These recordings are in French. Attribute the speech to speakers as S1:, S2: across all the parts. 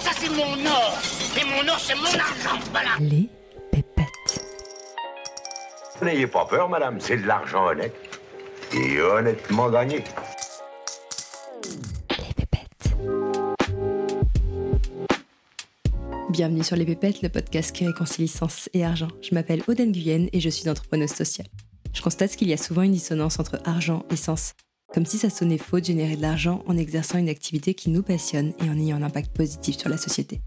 S1: Ça, c'est mon or. Et mon or, c'est mon argent. Voilà.
S2: Les pépettes.
S3: N'ayez pas peur, madame, c'est de l'argent honnête. Et honnêtement gagné.
S2: Les pépettes. Bienvenue sur Les Pépettes, le podcast qui réconcilie sens et argent. Je m'appelle Oden Guyenne et je suis entrepreneuse sociale. Je constate qu'il y a souvent une dissonance entre argent et sens. Comme si ça sonnait faux de générer de l'argent en exerçant une activité qui nous passionne et en ayant un impact positif sur la société.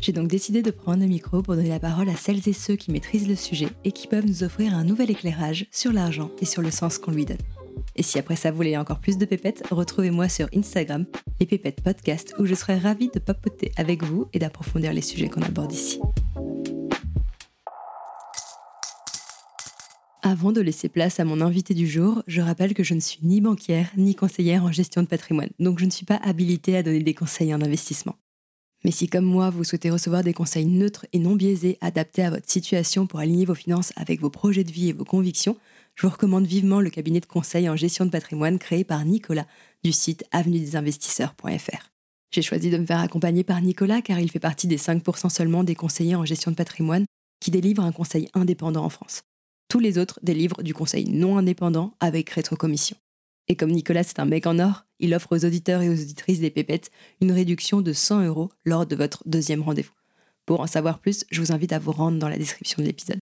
S2: J'ai donc décidé de prendre le micro pour donner la parole à celles et ceux qui maîtrisent le sujet et qui peuvent nous offrir un nouvel éclairage sur l'argent et sur le sens qu'on lui donne. Et si après ça vous voulez encore plus de pépettes, retrouvez-moi sur Instagram, les pépettes podcast, où je serai ravie de papoter avec vous et d'approfondir les sujets qu'on aborde ici. Avant de laisser place à mon invité du jour, je rappelle que je ne suis ni banquière ni conseillère en gestion de patrimoine, donc je ne suis pas habilitée à donner des conseils en investissement. Mais si comme moi, vous souhaitez recevoir des conseils neutres et non biaisés adaptés à votre situation pour aligner vos finances avec vos projets de vie et vos convictions, je vous recommande vivement le cabinet de conseil en gestion de patrimoine créé par Nicolas du site avenuedesinvestisseurs.fr. J'ai choisi de me faire accompagner par Nicolas car il fait partie des 5% seulement des conseillers en gestion de patrimoine qui délivrent un conseil indépendant en France. Tous les autres délivrent du conseil non indépendant avec rétrocommission. Et comme Nicolas c'est un mec en or, il offre aux auditeurs et aux auditrices des pépettes une réduction de 100 euros lors de votre deuxième rendez-vous. Pour en savoir plus, je vous invite à vous rendre dans la description de l'épisode.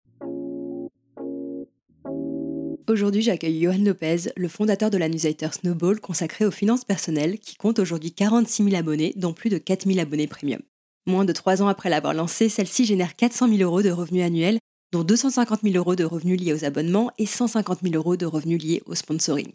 S2: Aujourd'hui, j'accueille Johan Lopez, le fondateur de la newsletter Snowball consacrée aux finances personnelles, qui compte aujourd'hui 46 000 abonnés, dont plus de 4 000 abonnés premium. Moins de 3 ans après l'avoir lancée, celle-ci génère 400 000 euros de revenus annuels, dont 250 000 euros de revenus liés aux abonnements et 150 000 euros de revenus liés au sponsoring.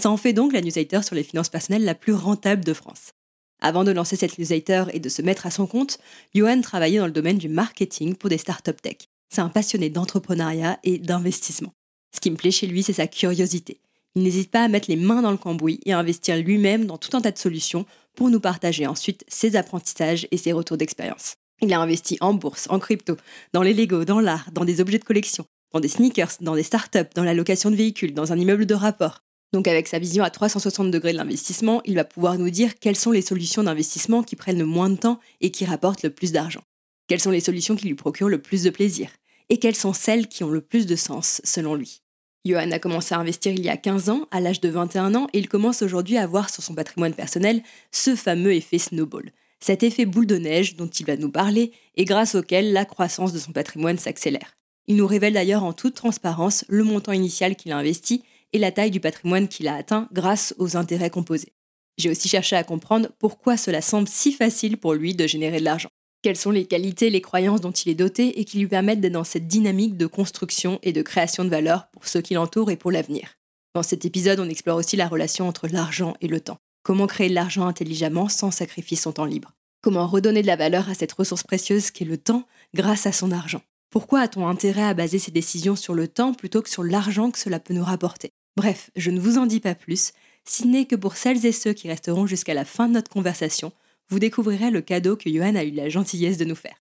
S2: Ça en fait donc la newsletter sur les finances personnelles la plus rentable de France. Avant de lancer cette newsletter et de se mettre à son compte, Johan travaillait dans le domaine du marketing pour des startups tech. C'est un passionné d'entrepreneuriat et d'investissement. Ce qui me plaît chez lui, c'est sa curiosité. Il n'hésite pas à mettre les mains dans le cambouis et à investir lui-même dans tout un tas de solutions pour nous partager ensuite ses apprentissages et ses retours d'expérience. Il a investi en bourse, en crypto, dans les Lego, dans l'art, dans des objets de collection, dans des sneakers, dans des startups, dans la location de véhicules, dans un immeuble de rapport. Donc avec sa vision à 360 degrés de l'investissement, il va pouvoir nous dire quelles sont les solutions d'investissement qui prennent le moins de temps et qui rapportent le plus d'argent. Quelles sont les solutions qui lui procurent le plus de plaisir? Et quelles sont celles qui ont le plus de sens selon lui? Johan a commencé à investir il y a 15 ans, à l'âge de 21 ans, et il commence aujourd'hui à voir sur son patrimoine personnel ce fameux effet snowball. Cet effet boule de neige dont il va nous parler et grâce auquel la croissance de son patrimoine s'accélère. Il nous révèle d'ailleurs en toute transparence le montant initial qu'il a investi et la taille du patrimoine qu'il a atteint grâce aux intérêts composés. J'ai aussi cherché à comprendre pourquoi cela semble si facile pour lui de générer de l'argent. Quelles sont les qualités, les croyances dont il est doté et qui lui permettent d'être dans cette dynamique de construction et de création de valeur pour ceux qui l'entourent et pour l'avenir? Dans cet épisode, on explore aussi la relation entre l'argent et le temps. Comment créer de l'argent intelligemment sans sacrifier son temps libre? Comment redonner de la valeur à cette ressource précieuse qu'est le temps grâce à son argent? Pourquoi a-t-on intérêt à baser ses décisions sur le temps plutôt que sur l'argent que cela peut nous rapporter? Bref, je ne vous en dis pas plus, si n'est que pour celles et ceux qui resteront jusqu'à la fin de notre conversation, vous découvrirez le cadeau que Johan a eu la gentillesse de nous faire.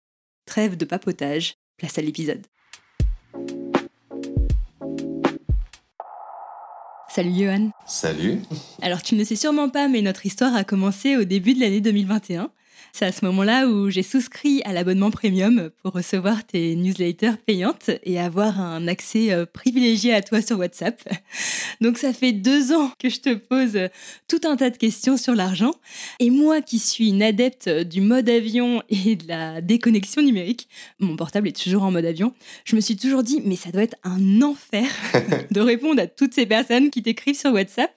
S2: Trêve de papotage, place à l'épisode. Salut Johan.
S4: Salut.
S2: Alors tu ne le sais sûrement pas, mais notre histoire a commencé au début de l'année 2021. C'est à ce moment-là où j'ai souscrit à l'abonnement premium pour recevoir tes newsletters payantes et avoir un accès euh, privilégié à toi sur WhatsApp. Donc ça fait deux ans que je te pose tout un tas de questions sur l'argent. Et moi qui suis une adepte du mode avion et de la déconnexion numérique, mon portable est toujours en mode avion, je me suis toujours dit, mais ça doit être un enfer de répondre à toutes ces personnes qui t'écrivent sur WhatsApp.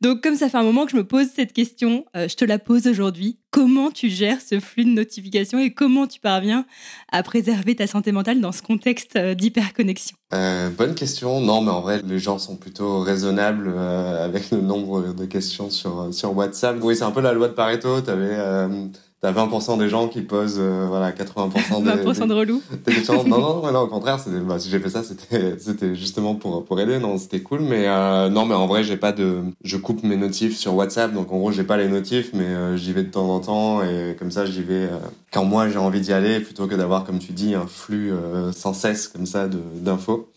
S2: Donc comme ça fait un moment que je me pose cette question, euh, je te la pose aujourd'hui. Comment tu gères ce flux de notifications et comment tu parviens à préserver ta santé mentale dans ce contexte euh, d'hyperconnexion?
S4: Euh, Bonne question. Non, mais en vrai, les gens sont plutôt raisonnables euh, avec le nombre de questions sur, sur WhatsApp. Oui, c'est un peu la loi de Pareto. Tu avais T'as 20% des gens qui posent euh, voilà 80% des
S2: 20% de relous.
S4: non, non, non, au contraire, bah, si j'ai fait ça, c'était c'était justement pour pour aider. Non, c'était cool, mais euh, non, mais en vrai, j'ai pas de, je coupe mes notifs sur WhatsApp, donc en gros, j'ai pas les notifs, mais euh, j'y vais de temps en temps et comme ça, j'y vais quand moi j'ai envie d'y aller, plutôt que d'avoir, comme tu dis, un flux sans cesse comme ça de d'infos.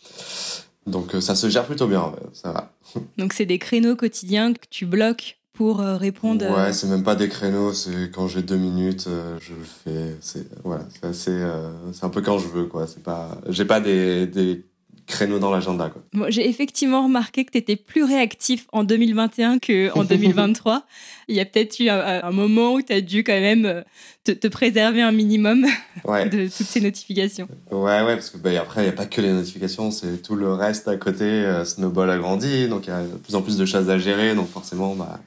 S4: Donc ça se gère plutôt bien, ça va.
S2: Donc c'est des créneaux quotidiens que tu bloques pour euh, répondre euh,
S4: Ouais, c'est même pas des créneaux, c'est quand j'ai deux minutes, euh, je le fais. C'est voilà, c'est euh, un peu quand je veux quoi. C'est pas, j'ai pas des, des créneaux dans l'agenda.
S2: Moi, J'ai effectivement remarqué que tu étais plus réactif en 2021 qu'en 2023. Il y a peut-être eu un, un moment où tu as dû quand même euh, te, te préserver un minimum
S4: Ouais.
S2: de toutes ces notifications.
S4: Ouais, ouais, parce que bah, après, il n'y a pas que les notifications, c'est tout le reste à côté. Euh, Snowball a grandi, donc il y a de plus en plus de choses à gérer, donc forcément, bah,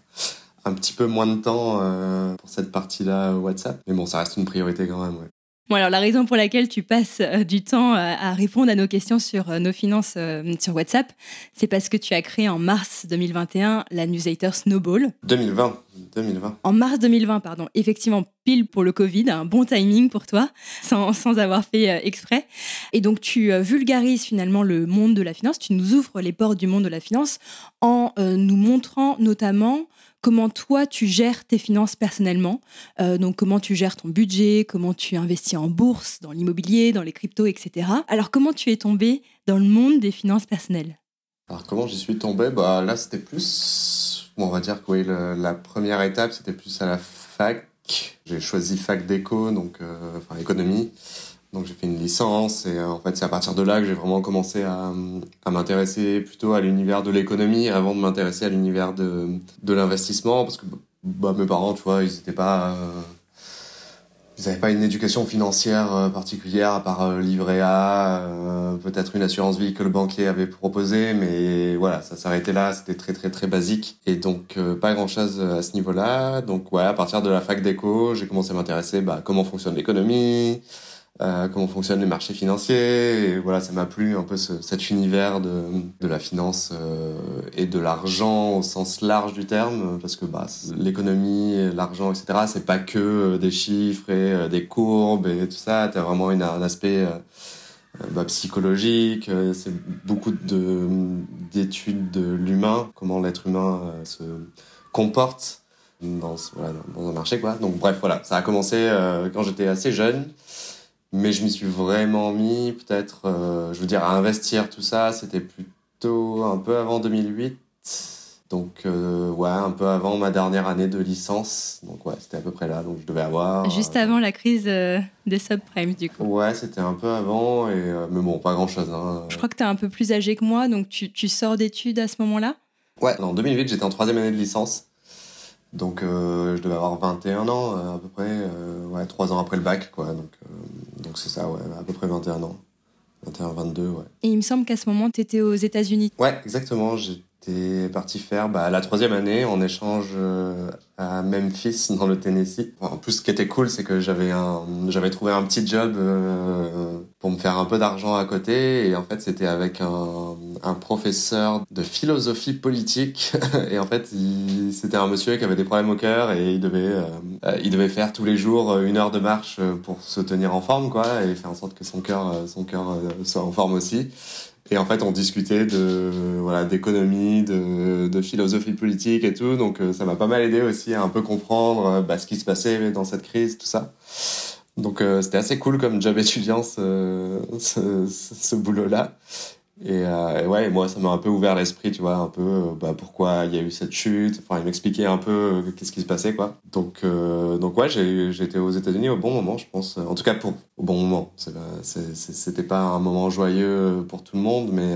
S4: un petit peu moins de temps euh, pour cette partie-là WhatsApp. Mais bon, ça reste une priorité quand même, ouais.
S2: Bon, alors la raison pour laquelle tu passes euh, du temps à, à répondre à nos questions sur euh, nos finances euh, sur WhatsApp, c'est parce que tu as créé en mars 2021 la newsletter Snowball.
S4: 2020, 2020.
S2: En mars 2020, pardon. Effectivement, pile pour le Covid, un bon timing pour toi, sans, sans avoir fait euh, exprès. Et donc, tu euh, vulgarises finalement le monde de la finance, tu nous ouvres les portes du monde de la finance en euh, nous montrant notamment comment toi tu gères tes finances personnellement, donc comment tu gères ton budget, comment tu investis en bourse, dans l'immobilier, dans les cryptos, etc. Alors comment tu es tombé dans le monde des finances personnelles?
S4: Alors comment j'y suis tombé? Bah là c'était plus, on va dire que la première étape c'était plus à la fac. J'ai choisi fac d'éco, donc euh, enfin économie. Donc j'ai fait une licence et euh, en fait c'est à partir de là que j'ai vraiment commencé à, à m'intéresser plutôt à l'univers de l'économie avant de m'intéresser à l'univers de, l'investissement parce que bah, mes parents tu vois ils étaient pas euh, ils n'avaient pas une éducation financière euh, particulière à part euh, livret A, euh, peut-être une assurance vie que le banquier avait proposé, mais voilà, ça s'arrêtait là, c'était très très très basique. Et donc pas grand-chose à ce niveau-là. Donc ouais, à partir de la fac d'éco, j'ai commencé à m'intéresser bah, comment fonctionne l'économie, euh, comment fonctionnent les marchés financiers. Et voilà, ça m'a plu un peu ce- cet univers de, de la finance euh, et de l'argent au sens large du terme, parce que bah, l'économie, l'argent, etc., c'est pas que euh, des chiffres et euh, des courbes et tout ça. T'as vraiment une, un aspect bah, psychologique. C'est beaucoup de d'études de l'humain, comment l'être humain se comporte dans, ce- voilà, dans un marché quoi. Donc bref voilà, ça a commencé euh, quand j'étais assez jeune, mais je m'y suis vraiment mis peut-être, euh, je veux dire à investir tout ça, c'était plutôt un peu avant 2008. Donc euh, ouais, un peu avant ma dernière année de licence. Donc ouais, c'était à peu près là. Donc je devais avoir
S2: Juste
S4: euh,
S2: avant la crise des subprimes, du coup.
S4: Ouais, c'était un peu avant et mais bon, pas grand-chose hein.
S2: Je crois que tu es un peu plus âgé que moi, donc tu, tu sors d'études à ce moment-là?
S4: Ouais, en 2008, j'étais en troisième année de licence. Donc, euh, je devais avoir 21 ans, euh, à peu près, euh, ouais, 3 ans après le bac, quoi. Donc, euh, donc c'est ça, ouais, à peu près 21 ans. 21, 22, ouais.
S2: Et il me semble qu'à ce moment, tu étais aux États-Unis.
S4: Ouais, exactement. J'étais parti faire bah, la troisième année en échange euh, à Memphis, dans le Tennessee. En plus, ce qui était cool, c'est que j'avais un, j'avais trouvé un petit job euh, pour me faire un peu d'argent à côté. Et en fait, c'était avec un, un professeur de philosophie politique. et en fait, il- c'était un monsieur qui avait des problèmes au cœur et il devait, euh, euh, il devait faire tous les jours une heure de marche pour se tenir en forme, quoi, et faire en sorte que son cœur, son cœur soit en forme aussi. Et en fait, on discutait de voilà d'économie, de, de philosophie politique et tout. Donc, euh, ça m'a pas mal aidé aussi à un peu comprendre euh, bah, ce qui se passait dans cette crise, tout ça. Donc, euh, c'était assez cool comme job étudiant ce, ce, ce, ce boulot-là. Et, euh, et ouais, moi, ça m'a un peu ouvert l'esprit, tu vois, un peu euh, bah, pourquoi il y a eu cette chute. Enfin, il m'expliquait un peu euh, qu'est-ce qui se passait, quoi. Donc, donc ouais, été aux États-Unis au bon moment, je pense. En tout cas, pour au bon moment. C'était pas un moment joyeux pour tout le monde, mais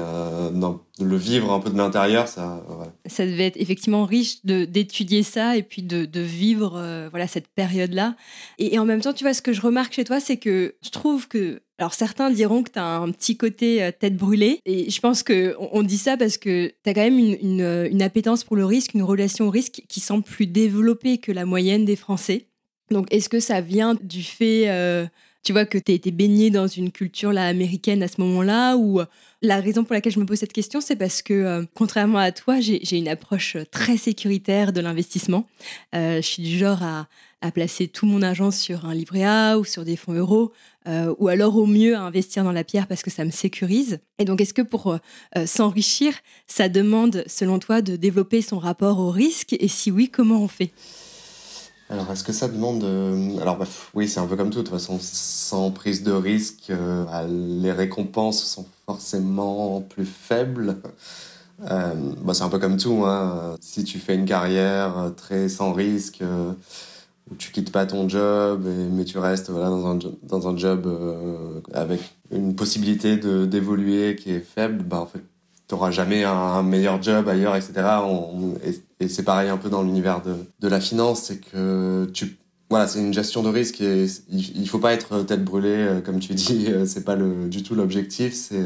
S4: non, le vivre un peu de l'intérieur, ça.
S2: Ça devait être effectivement riche d'étudier ça et puis de, de vivre voilà cette période-là. Et en même temps, tu vois, ce que je remarque chez toi, c'est que je trouve que. Alors certains diront que tu as un petit côté euh, tête brûlée. Et je pense qu'on on dit ça parce que tu as quand même euh, une appétence pour le risque, une relation au risque qui semble plus développée que la moyenne des Français. Donc est-ce que ça vient du fait, euh, tu vois, que tu été baigné dans une culture là, américaine à ce moment-là? Ou la raison pour laquelle je me pose cette question, c'est parce que, contrairement à toi, j'ai une approche très sécuritaire de l'investissement. Je suis du genre à, à placer tout mon argent sur un livret A ou sur des fonds euros, euh, ou alors au mieux à investir dans la pierre parce que ça me sécurise. Et donc, est-ce que pour euh, euh, s'enrichir, ça demande, selon toi, de développer son rapport au risque? Et si oui, comment on fait?
S4: Alors, est-ce que ça demande... Alors, bah, oui, c'est un peu comme tout. De toute façon, sans prise de risque, bah, les récompenses sont forcément plus faibles. Bah, c'est un peu comme tout. Hein. Si tu fais une carrière très sans risque, où tu quittes pas ton job, mais tu restes voilà, dans, un, dans un job euh, avec une possibilité d'évoluer qui est faible, bah, en fait, tu n'auras jamais un, meilleur job ailleurs, etc. et, c'est pareil un peu dans l'univers de, de la finance, c'est que tu voilà, c'est une gestion de risque et il, faut pas être tête brûlée, comme tu dis, c'est pas le, du tout l'objectif, c'est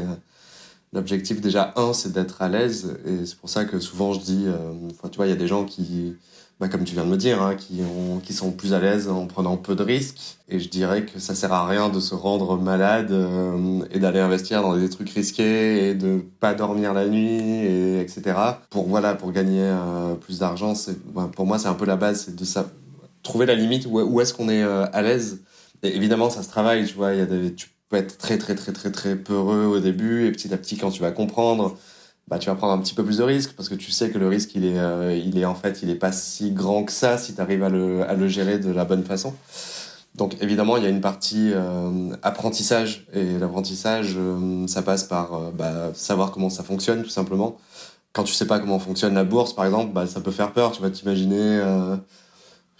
S4: L'objectif, déjà, un, c'est d'être à l'aise. Et c'est pour ça que souvent, je dis, euh, tu vois, il y a des gens qui, bah, comme tu viens de me dire, hein, qui, ont, qui sont plus à l'aise en prenant peu de risques. Et je dirais que ça sert à rien de se rendre malade euh, et d'aller investir dans des trucs risqués et de pas dormir la nuit, et, etc. Pour, voilà, pour gagner euh, plus d'argent, bah, pour moi, c'est un peu la base, c'est de ça, trouver la limite où, est-ce qu'on est, à l'aise. Évidemment, ça se travaille, tu vois, tu peux être très très très très très peureux au début et petit à petit quand tu vas comprendre bah tu vas prendre un petit peu plus de risques parce que tu sais que le risque il est euh, il est en fait il est pas si grand que ça si tu arrives à le à le gérer de la bonne façon. Donc évidemment il y a une partie euh, apprentissage et l'apprentissage euh, ça passe par bah, savoir comment ça fonctionne tout simplement. Quand tu sais pas comment fonctionne la bourse par exemple bah ça peut faire peur tu vas t'imaginer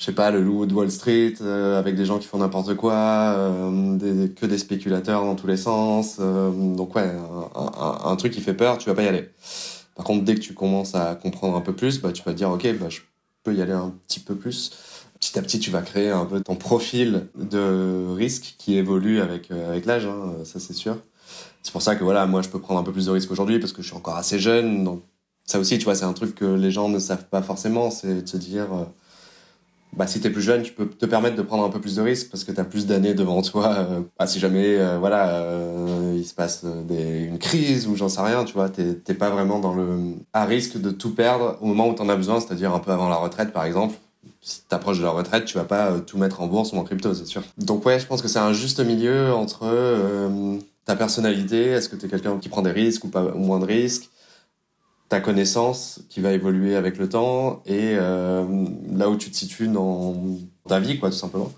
S4: je sais pas, le loup de Wall Street, euh, avec des gens qui font n'importe quoi, euh, que des spéculateurs dans tous les sens. Euh, donc ouais, un, truc qui fait peur, tu vas pas y aller. Par contre, dès que tu commences à comprendre un peu plus, bah, tu vas te dire, ok, bah, je peux y aller un petit peu plus. Petit à petit, tu vas créer un peu ton profil de risque qui évolue avec, avec l'âge, hein, ça c'est sûr. C'est pour ça que voilà, moi je peux prendre un peu plus de risques aujourd'hui parce que je suis encore assez jeune. Donc ça aussi, tu vois, c'est un truc que les gens ne savent pas forcément, c'est de se dire bah, si tu es plus jeune, tu peux te permettre de prendre un peu plus de risques parce que tu as plus d'années devant toi. Euh, bah, si jamais euh, voilà, euh, il se passe des, une crise ou j'en sais rien, tu vois, t'es pas vraiment dans le à risque de tout perdre au moment où tu en as besoin, c'est-à-dire un peu avant la retraite par exemple. Si tu approches de la retraite, tu vas pas tout mettre en bourse ou en crypto, c'est sûr. Donc ouais, je pense que c'est un juste milieu entre ta personnalité, est-ce que tu es quelqu'un qui prend des risques ou pas ou moins de risques ta connaissance qui va évoluer avec le temps et euh, là où tu te situes dans ta vie, quoi, tout simplement.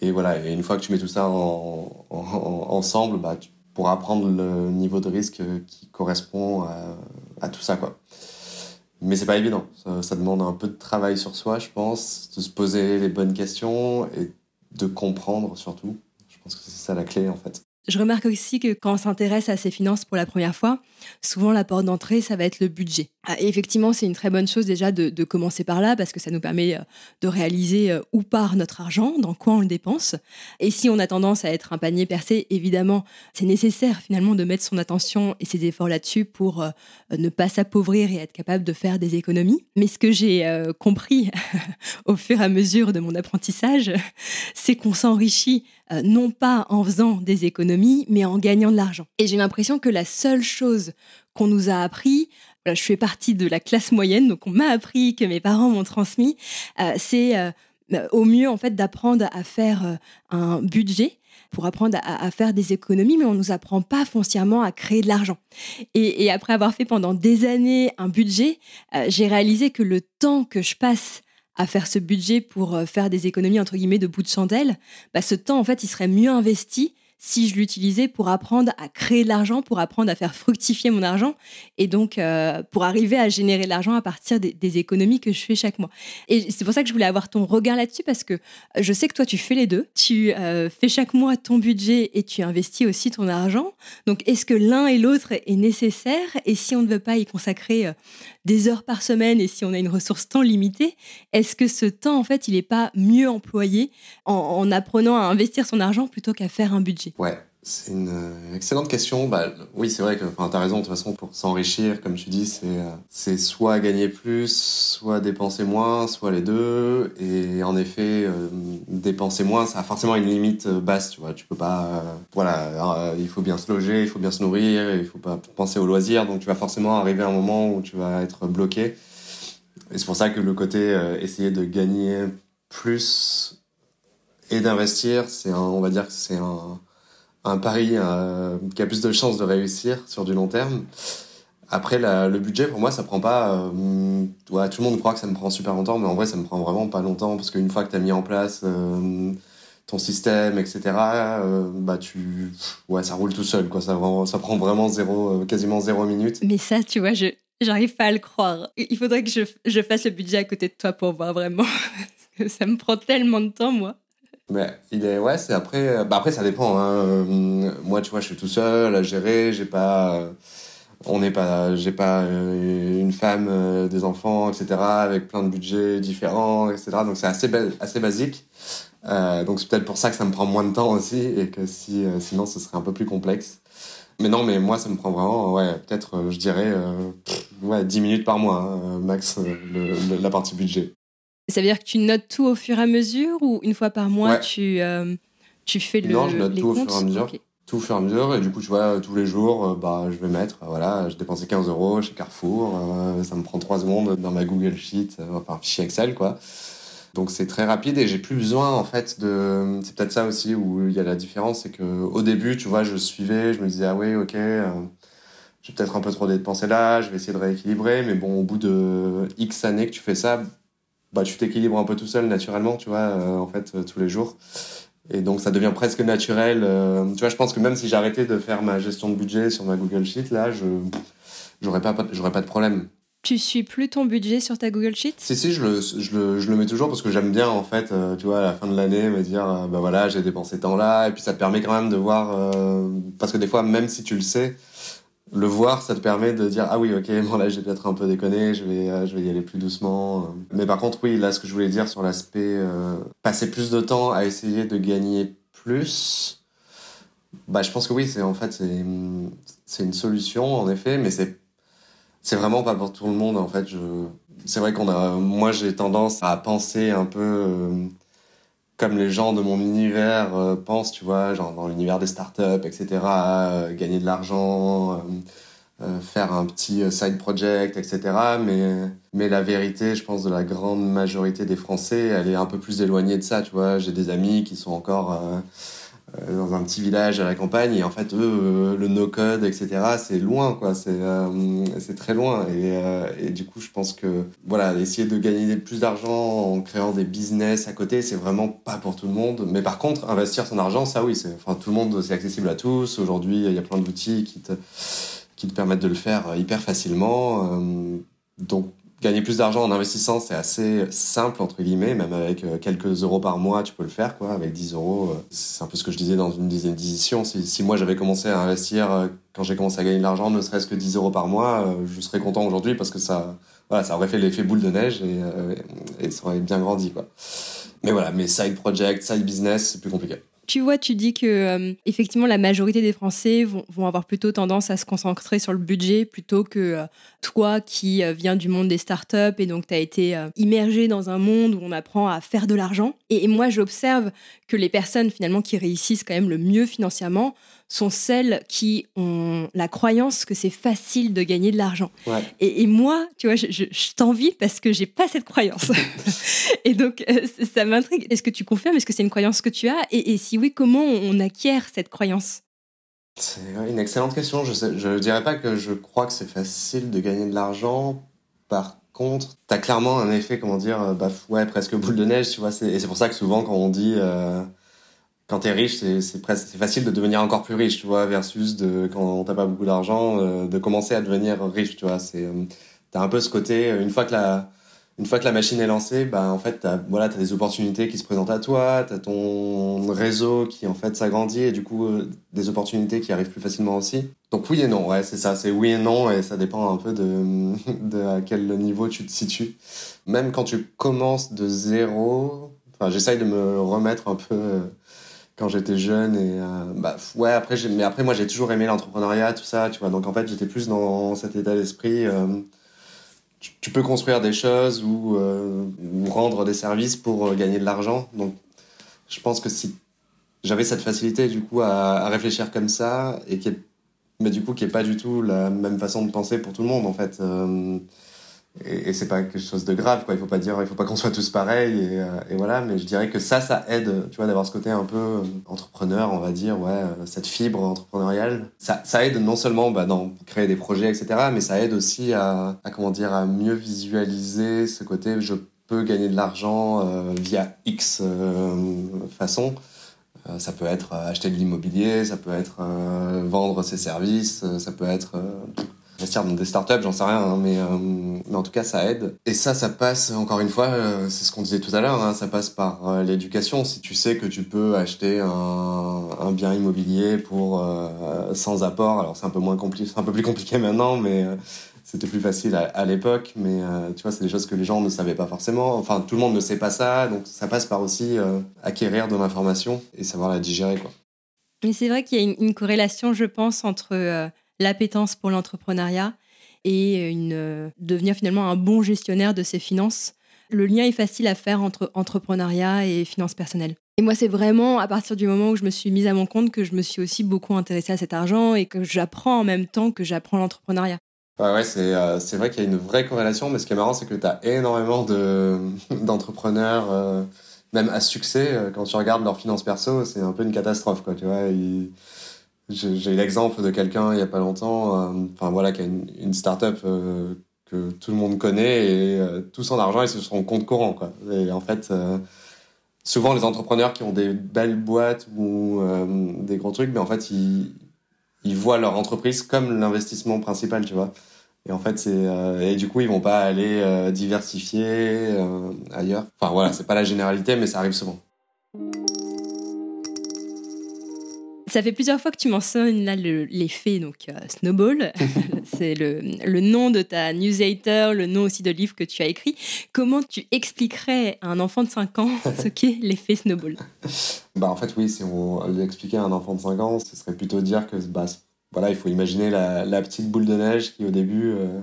S4: Et voilà, et une fois que tu mets tout ça en, ensemble, bah, tu pourras prendre le niveau de risque qui correspond à, à tout ça, quoi. Mais c'est pas évident. Ça, ça, demande un peu de travail sur soi, je pense, de se poser les bonnes questions et de comprendre surtout. Je pense que c'est ça la clé, en fait.
S2: Je remarque aussi que quand on s'intéresse à ses finances pour la première fois, souvent la porte d'entrée, ça va être le budget. Ah, effectivement, c'est une très bonne chose déjà de, commencer par là parce que ça nous permet euh, de réaliser euh, où part notre argent, dans quoi on le dépense. Et si on a tendance à être un panier percé, évidemment, c'est nécessaire finalement de mettre son attention et ses efforts là-dessus pour euh, ne pas s'appauvrir et être capable de faire des économies. Mais ce que j'ai compris au fur et à mesure de mon apprentissage, c'est qu'on s'enrichit non pas en faisant des économies, mais en gagnant de l'argent. Et j'ai l'impression que la seule chose qu'on nous a appris, je fais partie de la classe moyenne, donc on m'a appris, que mes parents m'ont transmis, euh, c'est euh, au mieux en fait d'apprendre à faire euh, un budget pour apprendre à, faire des économies, mais on ne nous apprend pas foncièrement à créer de l'argent. Et, après avoir fait pendant des années un budget, j'ai réalisé que le temps que je passe à faire ce budget pour faire des économies entre guillemets de bout de chandelle, bah, ce temps en fait il serait mieux investi si je l'utilisais pour apprendre à créer de l'argent, pour apprendre à faire fructifier mon argent et donc euh, pour arriver à générer de l'argent à partir des, économies que je fais chaque mois. Et c'est pour ça que je voulais avoir ton regard là-dessus parce que je sais que toi tu fais les deux. Tu euh, fais chaque mois ton budget et tu investis aussi ton argent. Donc est-ce que l'un et l'autre est nécessaire? Et si on ne veut pas y consacrer euh, des heures par semaine et si on a une ressource temps limitée, est-ce que ce temps en fait il n'est pas mieux employé en apprenant à investir son argent plutôt qu'à faire un budget?
S4: C'est une euh, excellente question. Bah, oui, c'est vrai que tu as raison. De toute façon, pour s'enrichir, comme tu dis, c'est euh, soit gagner plus, soit dépenser moins, soit les deux. Et en effet, euh, dépenser moins, ça a forcément une limite basse. Tu vois, tu peux pas. voilà, il faut bien se loger, il faut bien se nourrir, il faut pas penser aux loisirs. Donc, tu vas forcément arriver à un moment où tu vas être bloqué. Et c'est pour ça que le côté essayer de gagner plus et d'investir, c'est on va dire que c'est un un pari euh, qui a plus de chances de réussir sur du long terme. Après, le budget, pour moi, ça prend pas. Euh, tout le monde croit que ça me prend super longtemps, mais en vrai, ça me prend vraiment pas longtemps parce qu'une fois que tu as mis en place euh, ton système, etc., bah tu, ouais, ça roule tout seul, quoi. Ça, ça prend vraiment zéro, quasiment zéro minute.
S2: Mais ça, tu vois, je, J'arrive pas à le croire. Il faudrait que je, je, fasse le budget à côté de toi pour voir vraiment. Ça me prend tellement de temps, moi.
S4: Mais il est, ouais, c'est après. Bah après, ça dépend. Hein. Moi, tu vois, je suis tout seul à gérer. J'ai pas. On n'est pas. J'ai pas euh, une femme, euh, des enfants, etc. Avec plein de budgets différents, etc. Donc c'est assez, assez basique. Euh, donc c'est peut-être pour ça que ça me prend moins de temps aussi et que si, sinon ce serait un peu plus complexe. Mais non, mais moi, ça me prend vraiment, ouais, peut-être, euh, je dirais, euh, ouais, 10 minutes par mois, hein, max, euh, la partie budget.
S2: Ça veut dire que tu notes tout au fur et à mesure ou une fois par mois, tu, tu fais le
S4: Non, je note tout
S2: au
S4: fur et à mesure. Tout au fur et à mesure. Et du coup, tu vois, tous les jours, bah, je vais mettre, voilà, je dépensais 15 euros chez Carrefour. ça me prend 3 secondes dans ma Google Sheet, enfin, fichier Excel, quoi. Donc c'est très rapide et j'ai plus besoin en fait de. C'est peut-être ça aussi où il y a la différence, c'est que au début, tu vois, je suivais, je me disais ah oui, ok, euh, j'ai peut-être un peu trop dépensé là, je vais essayer de rééquilibrer, mais bon, au bout de X années que tu fais ça, bah tu t'équilibres un peu tout seul naturellement, tu vois, euh, en fait, euh, tous les jours. Et donc ça devient presque naturel. tu vois, je pense que même si j'arrêtais de faire ma gestion de budget sur ma Google Sheet, là, je j'aurais pas j'aurais pas de problème
S2: tu suis plus ton budget sur ta Google Sheet?
S4: Si, si, je le, je, le, je le mets toujours parce que j'aime bien, en fait, euh, tu vois, à la fin de l'année, me dire, euh, bah voilà, j'ai dépensé tant là, et puis ça te permet quand même de voir, euh, parce que des fois, même si tu le sais, le voir, ça te permet de dire, ah oui, ok, bon là, j'ai peut-être un peu déconné, je vais, je vais y aller plus doucement. Mais par contre, oui, là, ce que je voulais dire sur l'aspect passer plus de temps à essayer de gagner plus, bah, je pense que oui, c'est en fait, c'est une solution, en effet, mais c'est c'est vraiment pas pour tout le monde en fait. Je... C'est vrai qu'on a, moi j'ai tendance à penser un peu euh, comme les gens de mon univers euh, pensent, tu vois, genre dans l'univers des startups, etc. Euh, gagner de l'argent, faire un petit side project, etc. Mais mais la vérité, je pense de la grande majorité des Français, elle est un peu plus éloignée de ça, tu vois. J'ai des amis qui sont encore euh, dans un petit village à la campagne et en fait eux euh, le no code etc c'est loin quoi c'est euh, c'est très loin. Et, et, du coup je pense que voilà essayer de gagner plus d'argent en créant des business à côté c'est vraiment pas pour tout le monde. Mais par contre investir son argent ça oui c'est enfin tout le monde c'est accessible à tous. Aujourd'hui il y a plein d'outils qui te qui te permettent de le faire hyper facilement. Donc gagner plus d'argent en investissant, c'est assez simple, entre guillemets, même avec euh, quelques euros par mois, tu peux le faire, quoi, avec 10 euros. Euh, c'est un peu ce que je disais dans une dizaine d'éditions. Si, si, moi j'avais commencé à investir euh, quand j'ai commencé à gagner de l'argent, ne serait-ce que 10 euros par mois, je serais content aujourd'hui parce que ça, voilà, ça aurait fait l'effet boule de neige et, ça aurait bien grandi, quoi. Mais voilà, mes side projects, side business, c'est plus compliqué.
S2: Tu vois, tu dis que effectivement la majorité des Français vont, avoir plutôt tendance à se concentrer sur le budget plutôt que toi qui euh, viens du monde des startups et donc tu as été immergé dans un monde où on apprend à faire de l'argent. et moi, j'observe que les personnes finalement qui réussissent quand même le mieux financièrement sont celles qui ont la croyance que c'est facile de gagner de l'argent. Et, moi, tu vois, je, je, t'envie parce que j'ai pas cette croyance. et donc, euh, ça m'intrigue. Est-ce que tu confirmes? Est-ce que c'est une croyance que tu as? Et, si oui, comment on acquiert cette croyance?
S4: C'est une excellente question. Je ne dirais pas que je crois que c'est facile de gagner de l'argent. Par contre, tu as clairement un effet, comment dire, euh, bah, ouais, presque boule de neige, tu vois. Et c'est pour ça que souvent, quand on dit... Euh, quand t'es riche, c'est c'est c'est facile de devenir encore plus riche, tu vois, versus de quand t'as pas beaucoup d'argent, euh, de commencer à devenir riche, tu vois. C'est euh, t'as un peu ce côté une fois que la une fois que la machine est lancée, bah en fait voilà t'as des opportunités qui se présentent à toi, t'as ton réseau qui en fait s'agrandit et du coup euh, des opportunités qui arrivent plus facilement aussi. Donc oui et non, ouais c'est ça, c'est oui et non et ça dépend un peu de à quel niveau tu te situes. Même quand tu commences de zéro, enfin j'essaye de me remettre un peu quand j'étais jeune et euh, bah ouais après mais après moi j'ai toujours aimé l'entrepreneuriat tout ça tu vois donc en fait j'étais plus dans cet état d'esprit euh, tu, peux construire des choses ou, euh, rendre des services pour gagner de l'argent. Donc je pense que si j'avais cette facilité du coup à, réfléchir comme ça et qui mais du coup qui est pas du tout la même façon de penser pour tout le monde en fait et, et c'est pas quelque chose de grave quoi. Il faut pas dire il faut pas qu'on soit tous pareils et, euh, voilà. Mais je dirais que ça ça aide tu vois d'avoir ce côté un peu euh, entrepreneur on va dire ouais euh, cette fibre entrepreneuriale. Ça, ça aide non seulement bah, dans créer des projets etc mais ça aide aussi à, à comment dire à mieux visualiser ce côté je peux gagner de l'argent via X façon. Ça peut être acheter de l'immobilier ça peut être vendre ses services ça peut être investir dans des startups, j'en sais rien, hein, mais, euh, mais en tout cas, ça aide. Et ça, ça passe, encore une fois, euh, c'est ce qu'on disait tout à l'heure, hein, ça passe par euh, l'éducation. Si tu sais que tu peux acheter un, un bien immobilier pour sans apport, alors c'est un peu moins compliqué, un peu plus compliqué maintenant, mais c'était plus facile à, l'époque. Mais tu vois, c'est des choses que les gens ne savaient pas forcément. Enfin, tout le monde ne sait pas ça, donc ça passe par aussi acquérir de l'information et savoir la digérer, quoi.
S2: Mais c'est vrai qu'il y a une, corrélation, je pense, entre l'appétence pour l'entrepreneuriat et euh, devenir finalement un bon gestionnaire de ses finances. Le lien est facile à faire entre entrepreneuriat et finances personnelles. Et moi, c'est vraiment à partir du moment où je me suis mise à mon compte que je me suis aussi beaucoup intéressée à cet argent et que j'apprends en même temps que j'apprends l'entrepreneuriat.
S4: Ouais, c'est euh, vrai qu'il y a une vraie corrélation, mais ce qui est marrant, c'est que tu as énormément d'entrepreneurs, euh, même à succès, quand tu regardes leurs finances perso, c'est un peu une catastrophe. Quoi, tu vois, j'ai l'exemple de quelqu'un il y a pas longtemps, euh, enfin voilà, qui a une, une start-up euh, que tout le monde connaît et euh, tout son argent est sur son compte courant. Quoi. Et en fait, souvent les entrepreneurs qui ont des belles boîtes ou des gros trucs, mais en fait, ils, ils voient leur entreprise comme l'investissement principal, tu vois. Et en fait, c'est et du coup, ils vont pas aller diversifier ailleurs. Enfin voilà, c'est pas la généralité, mais ça arrive souvent.
S2: Ça fait plusieurs fois que tu mentionnes là l'effet donc euh, Snowball. c'est le, le, nom de ta newsletter, le nom aussi de livre que tu as écrit. Comment tu expliquerais à un enfant de 5 ans ce qu'est l'effet Snowball?
S4: Bah En fait, oui, si on l'expliquait à un enfant de 5 ans, ce serait plutôt dire que bah, voilà, il faut imaginer la, la petite boule de neige qui, au début, euh,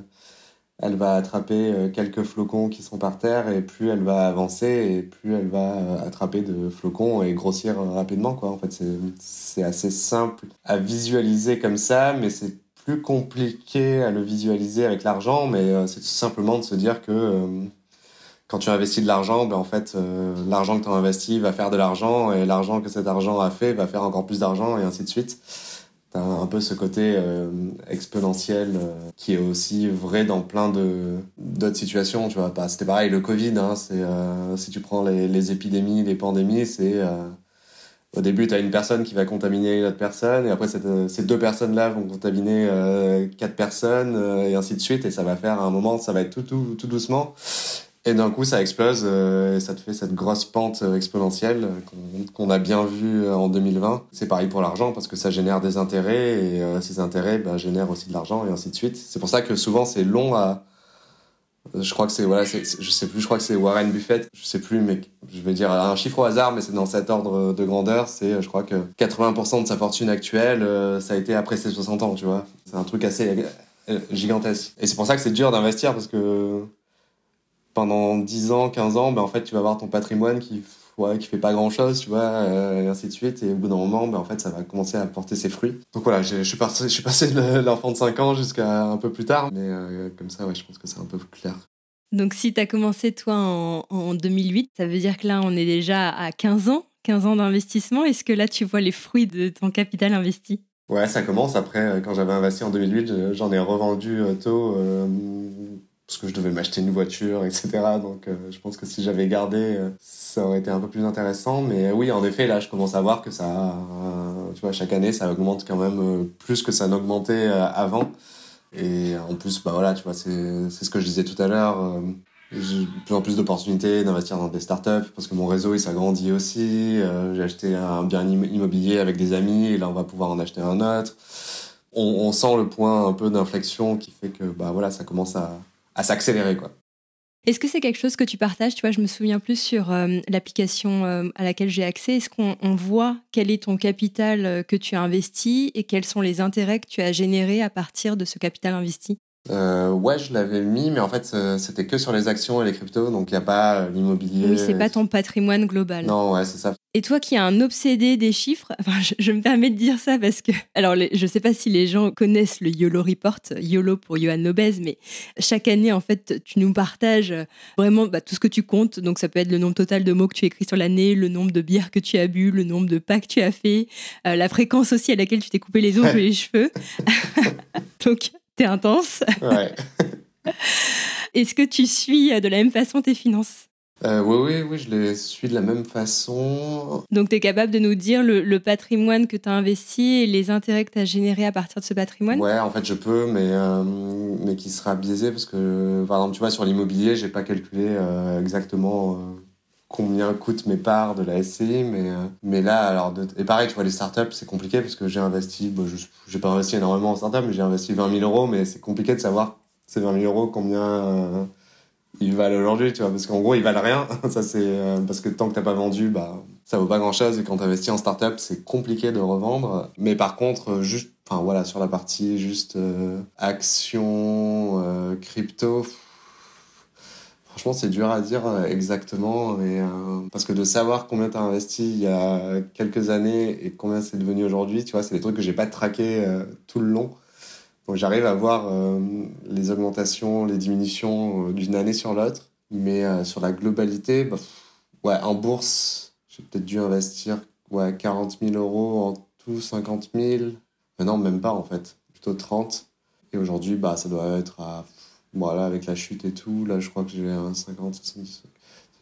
S4: elle va attraper euh, quelques flocons qui sont par terre et plus elle va avancer et plus elle va euh, attraper de flocons et grossir euh, rapidement quoi. En fait, c'est assez simple à visualiser comme ça, mais c'est plus compliqué à le visualiser avec l'argent, mais c'est tout simplement de se dire que quand tu investis de l'argent, ben en fait, l'argent que tu as investi va faire de l'argent et l'argent que cet argent a fait va faire encore plus d'argent et ainsi de suite t'as un peu ce côté euh, exponentiel euh, qui est aussi vrai dans plein de d'autres situations tu vois. Pas c'était pareil le covid hein, c'est euh, si tu prends les, épidémies les pandémies c'est au début tu as une personne qui va contaminer une autre personne et après ces deux personnes là vont contaminer quatre personnes et ainsi de suite et ça va faire à un moment ça va être tout tout, tout doucement et d'un coup, ça explose euh, et ça te fait cette grosse pente euh, exponentielle qu'on a bien vu euh, en 2020. C'est pareil pour l'argent parce que ça génère des intérêts et ces intérêts bah, génèrent aussi de l'argent et ainsi de suite. C'est pour ça que souvent c'est long à. Je crois que c'est voilà, je sais plus, je crois que c'est Warren Buffett, je sais plus, mais je vais dire un chiffre au hasard, mais c'est dans cet ordre de grandeur. C'est, je crois que 80% de sa fortune actuelle, ça a été après ses 60 ans, tu vois. C'est un truc assez gigantesque. Et c'est pour ça que c'est dur d'investir parce que pendant 10 ans, 15 ans, ben, en fait, tu vas avoir ton patrimoine qui, ouais, qui fait pas grand chose, tu vois, euh, et ainsi de suite. Et au bout d'un moment, ben, en fait, ça va commencer à porter ses fruits. Donc voilà, je suis passé, je suis passé de l'enfant de 5 ans jusqu'à un peu plus tard. Mais euh, comme ça, ouais, je pense que c'est un peu plus clair.
S2: Donc si tu as commencé toi en, en 2008, ça veut dire que là, on est déjà à 15 ans, 15 ans d'investissement. Est-ce que là, tu vois les fruits de ton capital investi?
S4: Ouais, ça commence. Après, euh, quand j'avais investi en 2008, j'en ai revendu tôt parce que je devais m'acheter une voiture, etc. Donc euh, je pense que si j'avais gardé, euh, ça aurait été un peu plus intéressant. Mais oui, en effet, là, je commence à voir que ça, euh, tu vois, chaque année, ça augmente quand même plus que ça n'augmentait avant. Et en plus, bah voilà, tu vois, c'est ce que je disais tout à l'heure. j'ai plus en plus d'opportunités d'investir dans des startups parce que mon réseau il s'agrandit aussi. j'ai acheté un bien immobilier avec des amis et là on va pouvoir en acheter un autre. On, on sent le point un peu d'inflexion qui fait que bah voilà ça commence à, à s'accélérer.
S2: Est-ce que c'est quelque chose que tu partages? Tu vois, je me souviens plus sur euh, l'application euh, à laquelle j'ai accès. Est-ce qu'on voit quel est ton capital euh, que tu as investi et quels sont les intérêts que tu as générés à partir de ce capital investi?
S4: Ouais, je l'avais mis, mais en fait, c'était que sur les actions et les cryptos, donc il n'y a pas l'immobilier.
S2: Oui, c'est pas ton patrimoine global.
S4: Non, ouais, c'est ça.
S2: Et toi qui es un obsédé des chiffres, enfin, je, me permets de dire ça parce que, alors je ne sais pas si les gens connaissent le YOLO Report, YOLO pour Johan Lobez, mais chaque année, en fait, tu nous partages vraiment bah, tout ce que tu comptes. Donc ça peut être le nombre total de mots que tu écris sur l'année, le nombre de bières que tu as bu, le nombre de pas que tu as fait, euh, la fréquence aussi à laquelle tu t'es coupé les ongles et les cheveux. Donc, t'es intense.
S4: Ouais.
S2: Est-ce que tu suis de la même façon tes finances?
S4: Euh, oui, oui, oui, je les suis de la même façon.
S2: Donc, tu es capable de nous dire le, patrimoine que tu as investi et les intérêts que tu as générés à partir de ce patrimoine?
S4: Ouais, en fait, je peux, mais, euh, mais qui sera biaisé parce que, par exemple, tu vois, sur l'immobilier, j'ai pas calculé euh, exactement combien coûtent mes parts de la SCI, mais, mais là, alors, et pareil, tu vois, les startups, c'est compliqué parce que j'ai investi, bon, je j'ai pas investi énormément en startup, mais j'ai investi 20 000 euros, mais c'est compliqué de savoir ces 20 000 euros combien ils valent aujourd'hui, tu vois, parce qu'en gros, ils valent rien. ça, c'est euh, parce que tant que t'as pas vendu, bah, ça vaut pas grand chose. Et quand t'investis en startup, c'est compliqué de revendre. Mais par contre, euh, juste, enfin voilà, sur la partie juste euh, action, crypto, franchement, c'est dur à dire exactement. Mais, parce que de savoir combien t'as investi il y a quelques années et combien c'est devenu aujourd'hui, tu vois, c'est des trucs que j'ai pas traqué tout le long. Donc j'arrive à voir euh, les augmentations, les diminutions euh, d'une année sur l'autre. Mais euh, sur la globalité, bah, ouais, en bourse, j'ai peut-être dû investir ouais, 40 000 euros en tout, 50 000. Mais non, même pas en fait, plutôt 30. Et aujourd'hui, bah, ça doit être à. Voilà, avec la chute et tout, là je crois que j'ai un 50, 70,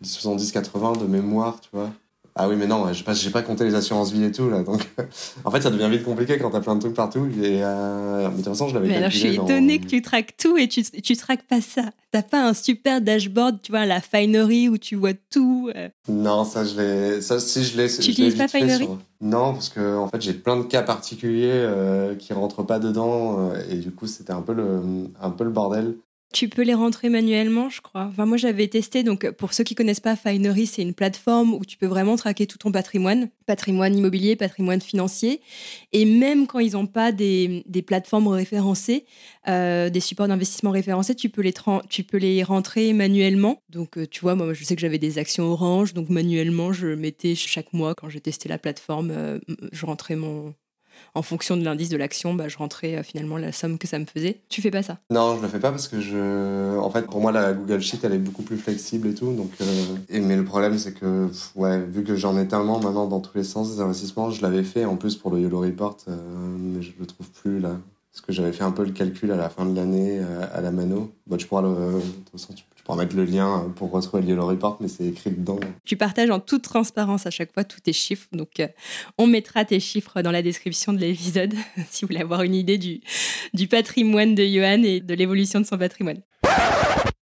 S4: 70, 80 de mémoire, tu vois. Ah oui, mais non, j'ai pas, j'ai pas compté les assurances vie et tout, là. Donc, en fait, ça devient vite compliqué quand t'as plein de trucs partout. Et, euh... Mais de toute façon, je l'avais
S2: Mais alors, je suis étonnée que tu traques tout et tu, tu traques pas ça. T'as pas un super dashboard, tu vois, la Finery où tu vois tout. Euh.
S4: Non, ça, je l'ai, ça, si je l'ai,
S2: Tu n'utilises pas Finery?
S4: Non, parce que, en fait, j'ai plein de cas particuliers, euh, qui rentrent pas dedans, euh, et du coup, c'était un peu le, un peu le bordel.
S2: Tu peux les rentrer manuellement, je crois. Enfin, moi, j'avais testé. Donc, pour ceux qui connaissent pas, Finery, c'est une plateforme où tu peux vraiment traquer tout ton patrimoine, patrimoine immobilier, patrimoine financier. Et même quand ils n'ont pas des, des, plateformes référencées, euh, des supports d'investissement référencés, tu peux les, tu peux les rentrer manuellement. Donc, euh, tu vois, moi, je sais que j'avais des actions Orange. Donc, manuellement, je mettais chaque mois, quand j'ai testé la plateforme, euh, je rentrais mon, en fonction de l'indice de l'action, bah, je rentrais euh, finalement la somme que ça me faisait. Tu fais pas ça?
S4: Non, je le fais pas parce que je, en fait, pour moi la Google Sheet elle est beaucoup plus flexible et tout. Donc, euh, mais le problème c'est que, ouais, vu que j'en ai tellement maintenant dans tous les sens des investissements, je l'avais fait en plus pour le YOLO Report, euh, mais je le trouve plus là. Parce que j'avais fait un peu le calcul à la fin de l'année à la mano. Bon, tu pourras le, de pourras mettre le lien pour retrouver le Yellow Report, mais c'est écrit dedans.
S2: Tu partages en toute transparence à chaque fois tous tes chiffres. Donc, euh, on mettra tes chiffres dans la description de l'épisode si vous voulez avoir une idée du, du patrimoine de Johan et de l'évolution de son patrimoine.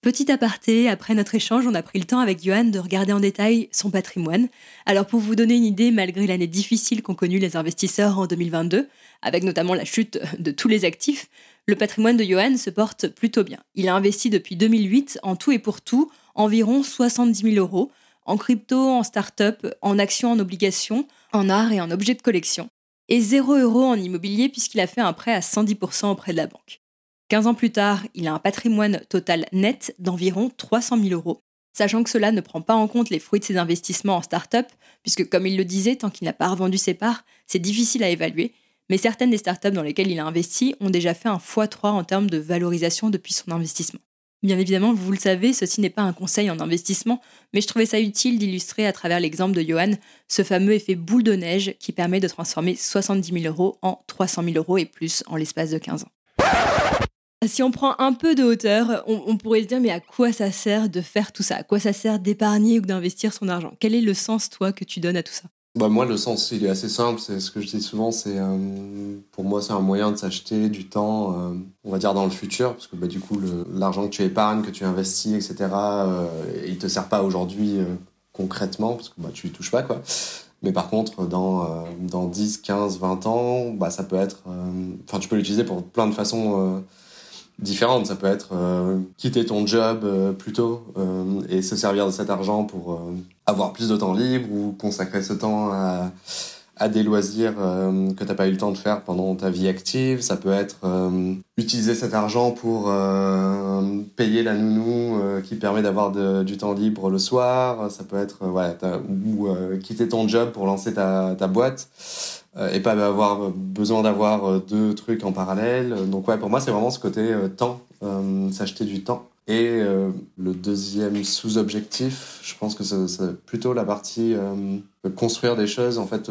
S2: Petit aparté, après notre échange, on a pris le temps avec Johan de regarder en détail son patrimoine. Alors pour vous donner une idée, malgré l'année difficile qu'ont connue les investisseurs en 2022, avec notamment la chute de tous les actifs, le patrimoine de Johan se porte plutôt bien. Il a investi depuis 2008 en tout et pour tout environ 70 000 euros en crypto, en start-up, en actions, en obligations, en art et en objets de collection, et 0 euros en immobilier puisqu'il a fait un prêt à 110% auprès de la banque. 15 ans plus tard, il a un patrimoine total net d'environ 300 000 euros, sachant que cela ne prend pas en compte les fruits de ses investissements en start-up, puisque comme il le disait, tant qu'il n'a pas revendu ses parts, c'est difficile à évaluer, mais certaines des startups dans lesquelles il a investi ont déjà fait un x3 en termes de valorisation depuis son investissement. Bien évidemment, vous le savez, ceci n'est pas un conseil en investissement, mais je trouvais ça utile d'illustrer à travers l'exemple de Johan ce fameux effet boule de neige qui permet de transformer 70 000 euros en 300 000 euros et plus en l'espace de 15 ans. Si on prend un peu de hauteur, on, pourrait se dire mais à quoi ça sert de faire tout ça? À quoi ça sert d'épargner ou d'investir son argent? Quel est le sens, toi, que tu donnes à tout ça?
S4: Bah moi, le sens, il est assez simple. C'est ce que je dis souvent. C'est euh, pour moi, c'est un moyen de s'acheter du temps, euh, on va dire dans le futur, parce que bah, du coup, l'argent que tu épargnes, que tu investis, etc., euh, il te sert pas aujourd'hui euh, concrètement, parce que bah, tu y touches pas, quoi. Mais par contre, dans, dans 10, 15, 20 ans, ça peut être. Enfin, tu peux l'utiliser pour plein de façons différentes. Ça peut être euh, quitter ton job euh, plus tôt euh, et se servir de cet argent pour avoir plus de temps libre ou consacrer ce temps à, à des loisirs que t'as pas eu le temps de faire pendant ta vie active. Ça peut être utiliser cet argent pour payer la nounou qui permet d'avoir du temps libre le soir. Ça peut être ouais, ou quitter ton job pour lancer ta, ta boîte. Euh, et pas avoir besoin d'avoir euh, deux trucs en parallèle. Donc ouais, pour moi, c'est vraiment ce côté euh, temps, s'acheter du temps. Et le deuxième sous-objectif, je pense que c'est plutôt la partie construire des choses, en fait,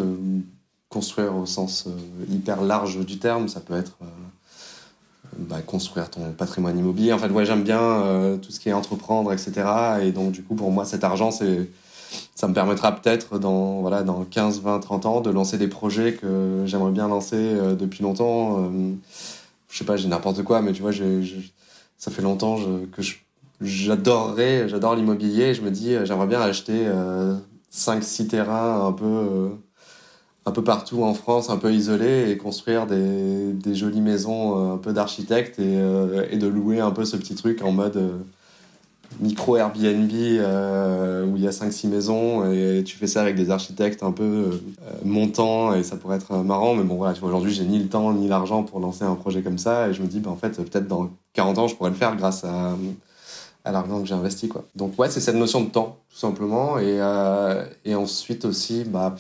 S4: construire au sens hyper large du terme, ça peut être bah, construire ton patrimoine immobilier. En fait, ouais, j'aime bien tout ce qui est entreprendre, etc. Et donc, du coup, pour moi, cet argent, c'est, ça me permettra peut-être dans, voilà, dans 15, 20, 30 ans de lancer des projets que j'aimerais bien lancer euh, depuis longtemps. Euh, je sais pas, j'ai n'importe quoi, mais tu vois, ça fait longtemps que j'adorerais, j'adore l'immobilier. Je me dis, j'aimerais bien acheter 5, 6 terrains un peu un peu partout en France, un peu isolé, et construire des, jolies maisons euh, un peu d'architectes et, euh, de louer un peu ce petit truc en mode euh, micro Airbnb où il y a 5-6 maisons et tu fais ça avec des architectes un peu montants et ça pourrait être marrant. Mais bon, voilà, aujourd'hui, j'ai ni le temps ni l'argent pour lancer un projet comme ça et je me dis, bah, en fait, peut-être dans 40 ans, je pourrais le faire grâce à, à l'argent que j'ai investi. Quoi. Donc, ouais, c'est cette notion de temps, tout simplement. Et, et ensuite aussi, bah,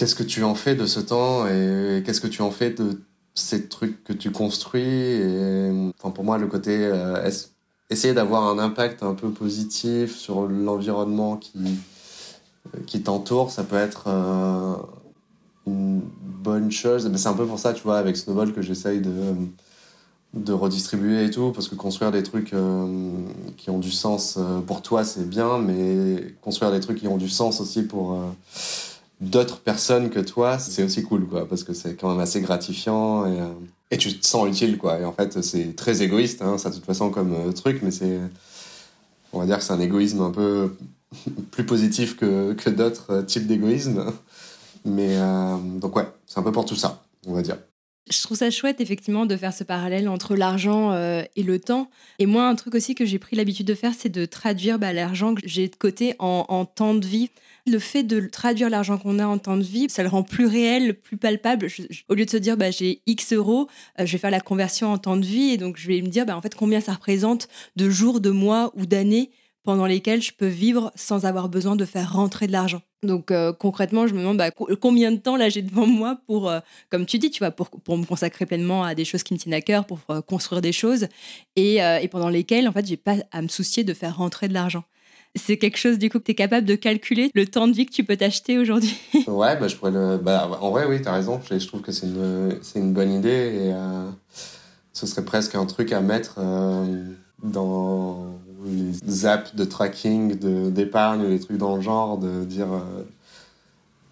S4: qu'est-ce que tu en fais de ce temps et qu'est-ce que tu en fais de ces trucs que tu construis et enfin pour moi le côté euh, essayer d'avoir un impact un peu positif sur l'environnement qui euh, qui t'entoure ça peut être euh, une bonne chose. Mais c'est un peu pour ça tu vois avec Snowball que j'essaye de de redistribuer et tout parce que construire des trucs qui ont du sens pour toi c'est bien mais construire des trucs qui ont du sens aussi pour d'autres personnes que toi, c'est aussi cool, quoi, parce que c'est quand même assez gratifiant euh, et, tu te sens utile, quoi. Et en fait, c'est très égoïste, hein, ça de toute façon comme euh, truc, mais c'est, on va dire que c'est un égoïsme un peu plus positif que, que d'autres euh, types d'égoïsme. Mais donc ouais, c'est un peu pour tout ça, on va dire.
S2: Je trouve ça chouette, effectivement, de faire ce parallèle entre l'argent et le temps. Et moi, un truc aussi que j'ai pris l'habitude de faire, c'est de traduire bah, l'argent que j'ai de côté en, en temps de vie. Le fait de traduire l'argent qu'on a en temps de vie, ça le rend plus réel, plus palpable. au lieu de se dire, bah, j'ai X euros, euh, je vais faire la conversion en temps de vie et donc je vais me dire, bah, en fait, combien ça représente de jours, de mois ou d'années pendant lesquels je peux vivre sans avoir besoin de faire rentrer de l'argent. Donc euh, concrètement, je me demande bah, combien de temps là j'ai devant moi pour, euh, comme tu dis, tu vois, pour, me consacrer pleinement à des choses qui me tiennent à cœur, pour construire des choses, et, et pendant lesquelles en fait j'ai pas à me soucier de faire rentrer de l'argent. C'est quelque chose du coup que tu es capable de calculer le temps de vie que tu peux t'acheter aujourd'hui?
S4: Ouais, bah, je pourrais le... bah, en vrai, oui, tu as raison. Je, trouve que c'est une, une bonne idée et euh, ce serait presque un truc à mettre euh, dans les apps de tracking d'épargne ou des trucs dans le genre, de dire. Euh,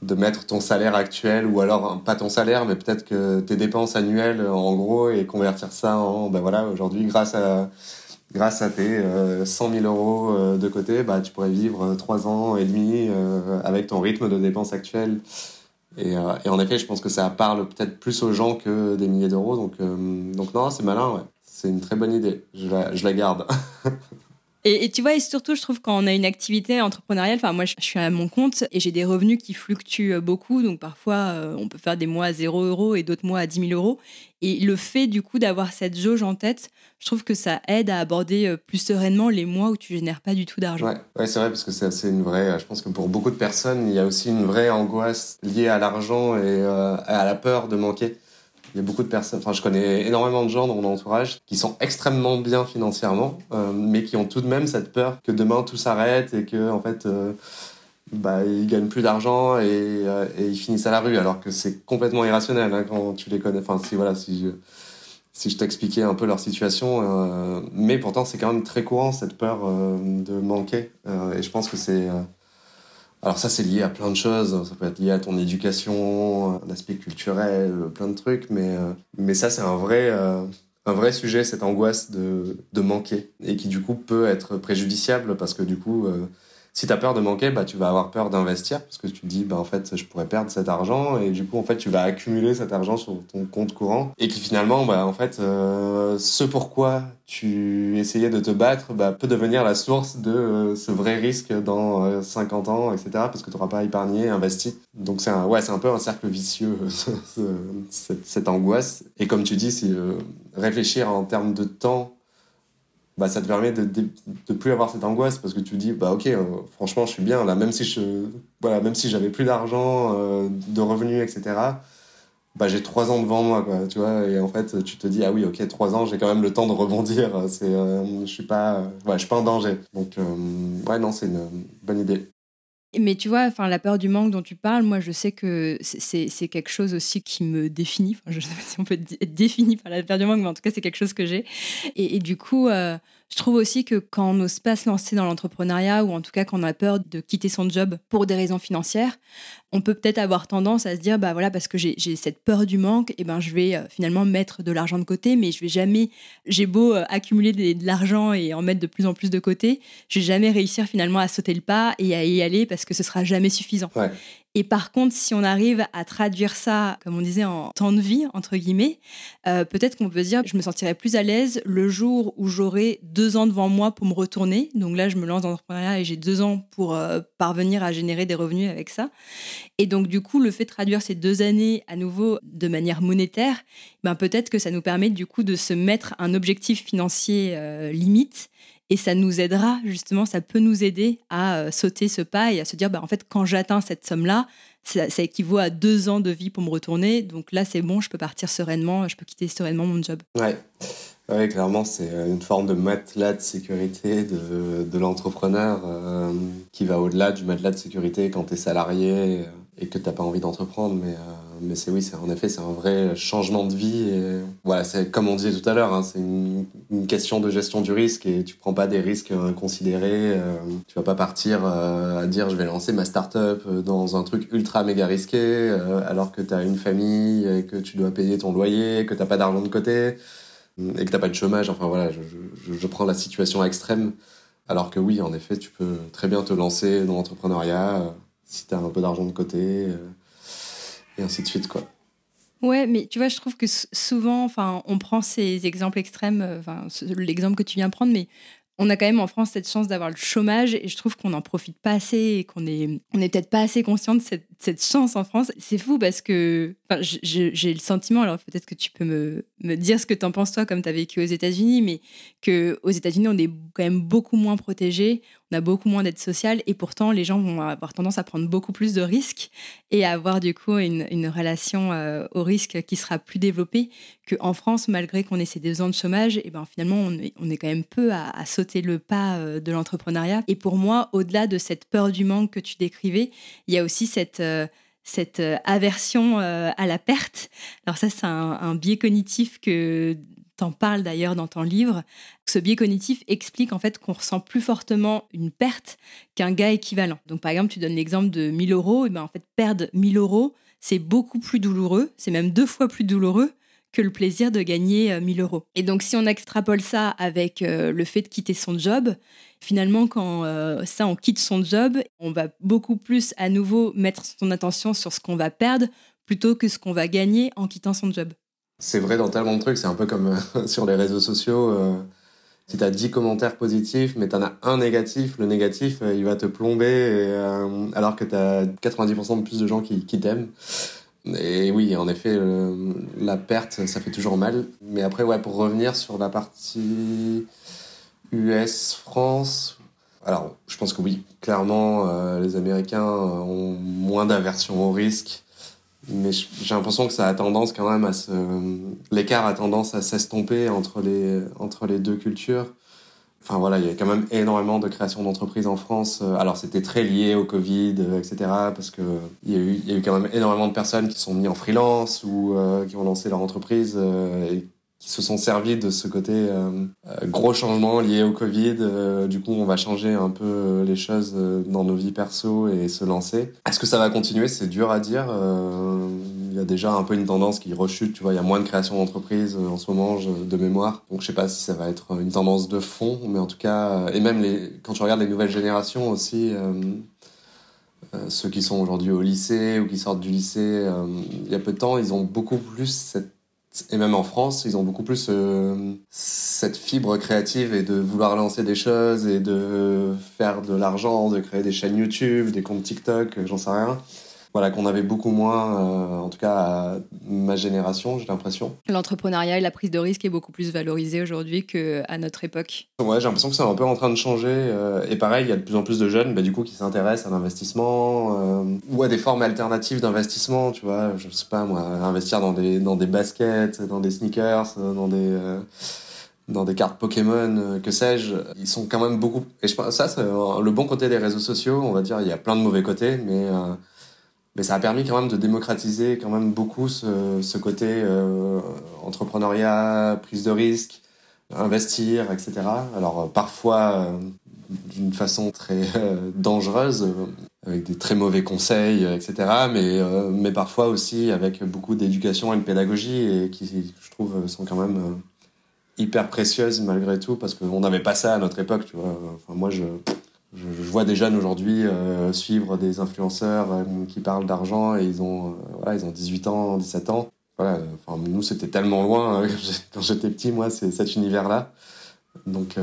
S4: de mettre ton salaire actuel ou alors pas ton salaire mais peut-être que tes dépenses annuelles en gros et convertir ça en ben voilà aujourd'hui grâce à grâce à tes 100 000 euros euh, de côté, bah, tu pourrais vivre 3 ans et demi euh, avec ton rythme de dépenses actuel. Et, euh, et, en effet, je pense que ça parle peut-être plus aux gens que des milliers d'euros. Donc, donc non, c'est malin, ouais. C'est une très bonne idée. Je la, je la garde.
S2: Et, tu vois, et surtout, je trouve quand on a une activité entrepreneuriale, enfin moi je, suis à mon compte et j'ai des revenus qui fluctuent beaucoup, donc parfois on peut faire des mois à 0 euros et d'autres mois à 10 000 euros. Et le fait du coup d'avoir cette jauge en tête, je trouve que ça aide à aborder plus sereinement les mois où tu génères pas du tout d'argent.
S4: Ouais c'est vrai parce que c'est une vraie. Je pense que pour beaucoup de personnes, il y a aussi une vraie angoisse liée à l'argent et à la peur de manquer. Il y a beaucoup de personnes, enfin je connais énormément de gens dans mon entourage qui sont extrêmement bien financièrement, euh, mais qui ont tout de même cette peur que demain tout s'arrête et que en fait euh, bah, ils gagnent plus d'argent et, euh, ils finissent à la rue, alors que c'est complètement irrationnel hein, quand tu les connais. Enfin si voilà si si je t'expliquais un peu leur situation, mais pourtant c'est quand même très courant cette peur de manquer et je pense que c'est alors ça, c'est lié à plein de choses. Ça peut être lié à ton éducation, un aspect culturel, plein de trucs. Mais, euh, mais ça, c'est un vrai, euh, un vrai sujet, cette angoisse de, de manquer. Et qui, du coup, peut être préjudiciable parce que, du coup, euh, si tu as peur de manquer, bah, tu vas avoir peur d'investir parce que tu te dis, bah, en fait, je pourrais perdre cet argent et du coup, en fait, tu vas accumuler cet argent sur ton compte courant et qui finalement, bah, en fait, euh, ce pourquoi tu essayais de te battre bah, peut devenir la source de euh, ce vrai risque dans 50 euh, ans, etc. parce que tu n'auras pas épargné, investi. Donc, c'est un, ouais, c'est un peu un cercle vicieux, cette, cette, angoisse. Et comme tu dis, c'est réfléchir en termes de temps bah, ça te permet de, de, plus avoir cette angoisse parce que tu dis bah ok euh, franchement je suis bien là même si je voilà même si j'avais plus d'argent euh, de revenus etc bah j'ai trois ans devant moi quoi tu vois et en fait tu te dis ah oui ok trois ans j'ai quand même le temps de rebondir c'est euh, je suis pas ouais, je suis pas en danger. Donc ouais non c'est une bonne idée
S2: Mais tu vois, enfin, la peur du manque dont tu parles, moi, je sais que c'est quelque chose aussi qui me définit. Enfin, je ne sais pas si on peut être défini par la peur du manque, mais en tout cas, c'est quelque chose que j'ai. Et, du coup, euh, je trouve aussi que quand on n'ose pas se lancer dans l'entrepreneuriat, ou en tout cas quand on a peur de quitter son job pour des raisons financières, on peut peut-être avoir tendance à se dire, bah voilà, parce que j'ai cette peur du manque, et eh ben je vais euh, finalement mettre de l'argent de côté, mais je vais jamais, j'ai beau euh, accumuler de l'argent et en mettre de plus en plus de côté, je vais jamais réussir finalement à sauter le pas et à y aller parce que ce sera jamais suffisant. Et par contre, si on arrive à traduire ça, comme on disait, en temps de vie, entre guillemets, euh, peut-être qu'on peut dire je me sentirais plus à l'aise le jour où j'aurai deux ans devant moi pour me retourner. Donc là, je me lance dans l'entrepreneuriat et j'ai deux ans pour euh, parvenir à générer des revenus avec ça. Et donc, du coup, le fait de traduire ces deux années à nouveau de manière monétaire, ben, peut-être que ça nous permet du coup de se mettre un objectif financier euh, limite et ça nous aidera, justement, ça peut nous aider à euh, sauter ce pas et à se dire, bah, en fait, quand j'atteins cette somme-là, ça, ça, équivaut à deux ans de vie pour me retourner. Donc là, c'est bon, je peux partir sereinement, je peux quitter sereinement mon job.
S4: Ouais. Ouais, clairement, c'est euh, une forme de matelas de sécurité de, l'entrepreneur euh, qui va au-delà du matelas de sécurité quand tu es salarié et que tu n'as pas envie d'entreprendre. Mais mais c'est oui, c'est en effet, c'est un vrai changement de vie. Et voilà, c'est comme on disait tout à l'heure, hein, c'est une, question de gestion du risque et tu prends pas des risques inconsidérés. Euh, tu vas pas partir euh, à dire je vais lancer ma start-up dans un truc ultra méga risqué euh, alors que tu as une famille et que tu dois payer ton loyer, que t'as pas d'argent de côté et que t'as pas de chômage. Enfin voilà, je, je, je prends la situation extrême. Alors que oui, en effet, tu peux très bien te lancer dans l'entrepreneuriat si tu as un peu d'argent de côté et ainsi de suite, quoi.
S2: Ouais, mais tu vois, je trouve que souvent, enfin, on prend ces exemples extrêmes, euh, enfin, l'exemple que tu viens prendre, mais on a quand même en France cette chance d'avoir le chômage et je trouve qu'on n'en profite pas assez et qu'on est, on est peut-être pas assez conscient de cette, cette chance en France. C'est fou parce que j'ai le sentiment, alors peut-être que tu peux me, dire ce que tu en penses toi comme tu as vécu aux États-Unis, mais qu'aux États-Unis, on est quand même beaucoup moins protégé, on a beaucoup moins d'aide sociale et pourtant les gens vont avoir tendance à prendre beaucoup plus de risques et à avoir du coup une, relation euh, au risque qui sera plus développée qu'en France, malgré qu'on ait ces deux ans de chômage, et ben finalement on est, quand même peu à, sauter le pas euh, de l'entrepreneuriat. Et pour moi, au-delà de cette peur du manque que tu décrivais, il y a aussi cette cette aversion à la perte. Alors ça, c'est un, un biais cognitif que t'en parles d'ailleurs dans ton livre. Ce biais cognitif explique en fait qu'on ressent plus fortement une perte qu'un gain équivalent. Donc par exemple, tu donnes l'exemple de 1000 euros, et ben en fait perdre 1000 euros, c'est beaucoup plus douloureux, c'est même deux fois plus douloureux que le plaisir de gagner 1000 euh, euros. Et donc si on extrapole ça avec euh, le fait de quitter son job, finalement quand euh, ça on quitte son job, on va beaucoup plus à nouveau mettre son attention sur ce qu'on va perdre plutôt que ce qu'on va gagner en quittant son job.
S4: C'est vrai dans tellement de trucs, c'est un peu comme sur les réseaux sociaux. Si tu as 10 commentaires positifs, mais tu en as un négatif, le négatif, il va te plomber, alors que tu as 90% de plus de gens qui t'aiment. Et oui, en effet, la perte, ça fait toujours mal. Mais après, ouais, pour revenir sur la partie US-France, alors je pense que oui, clairement, les Américains ont moins d'aversion au risque mais j'ai l'impression que ça a tendance quand même à se l'écart a tendance à s'estomper entre les entre les deux cultures enfin voilà il y a quand même énormément de création d'entreprises en France alors c'était très lié au Covid etc parce que il y a eu il y a eu quand même énormément de personnes qui sont mis en freelance ou euh, qui ont lancé leur entreprise euh, et qui se sont servis de ce côté euh, euh, gros changement lié au Covid. Euh, du coup, on va changer un peu les choses dans nos vies perso et se lancer. Est-ce que ça va continuer? C'est dur à dire. Il y a déjà un peu une tendance qui rechute. Tu vois, il y a moins de création d'entreprises en ce moment de mémoire. Donc, je sais pas si ça va être une tendance de fond, mais en tout cas, et même les, quand tu regardes les nouvelles générations aussi. ceux qui sont aujourd'hui au lycée ou qui sortent du lycée, il y a peu de temps, ils ont beaucoup plus cette et même en France, ils ont beaucoup plus euh, cette fibre créative et de vouloir lancer des choses et de faire de l'argent, de créer des chaînes YouTube, des comptes TikTok, j'en sais rien voilà, qu'on avait beaucoup moins, euh, en tout cas à ma génération, j'ai l'impression.
S2: L'entrepreneuriat et la prise de risque est beaucoup plus valorisé aujourd'hui qu'à notre époque.
S4: Ouais, j'ai l'impression que c'est un peu en train de changer. Euh, et pareil, il y a de plus en plus de jeunes bah, du coup, qui s'intéressent à l'investissement euh, ou à des formes alternatives d'investissement, tu vois. Je sais pas, moi, investir dans des, dans des baskets, dans des sneakers, dans des dans des cartes Pokémon, que sais-je, ils sont quand même beaucoup. Et je pense ça, c'est le bon côté des réseaux sociaux. On va dire, il y a plein de mauvais côtés, mais mais ça a permis quand même de démocratiser quand même beaucoup ce, ce côté euh, entrepreneuriat, prise de risque, investir, etc. Alors euh, parfois euh, d'une façon très dangereuse, avec des très mauvais conseils, etc. Mais, mais parfois aussi avec beaucoup d'éducation et de pédagogie et qui, je trouve, sont quand même hyper précieuses malgré tout parce qu'on n'avait pas ça à notre époque, tu vois. Enfin, moi, je je, vois des jeunes aujourd'hui euh, suivre des influenceurs euh, qui parlent d'argent et ils ont, euh, voilà, ils ont 18 ans, 17 ans. Voilà, enfin, nous, c'était tellement loin hein, quand j'étais petit, moi, c'est cet univers-là. Donc,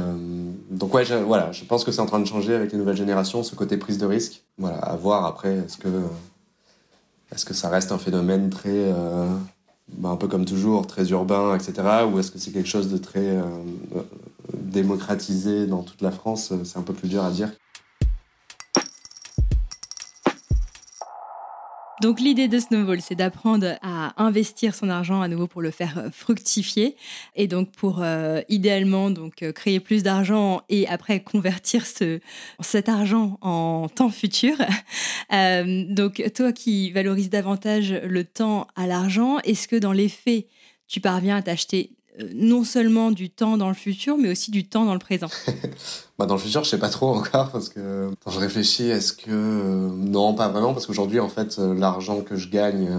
S4: donc ouais, je, voilà, je pense que c'est en train de changer avec les nouvelles générations, ce côté prise de risque. Voilà, à voir après, est-ce que, est-ce que ça reste un phénomène très, bah, un peu comme toujours, très urbain, etc., ou est-ce que c'est quelque chose de très démocratisé dans toute la France, c'est un peu plus dur à dire.
S2: Donc l'idée de Snowball, c'est d'apprendre à investir son argent à nouveau pour le faire euh, fructifier et donc pour euh, idéalement donc euh, créer plus d'argent et après convertir ce, cet argent en temps futur. donc toi qui valorises davantage le temps à l'argent, est-ce que dans les faits tu parviens à t'acheter non seulement du temps dans le futur, mais aussi du temps dans le présent
S4: bah Dans le futur, je sais pas trop encore parce que quand je réfléchis, est-ce que euh, non, pas vraiment parce qu'aujourd'hui, en fait, euh, l'argent que je gagne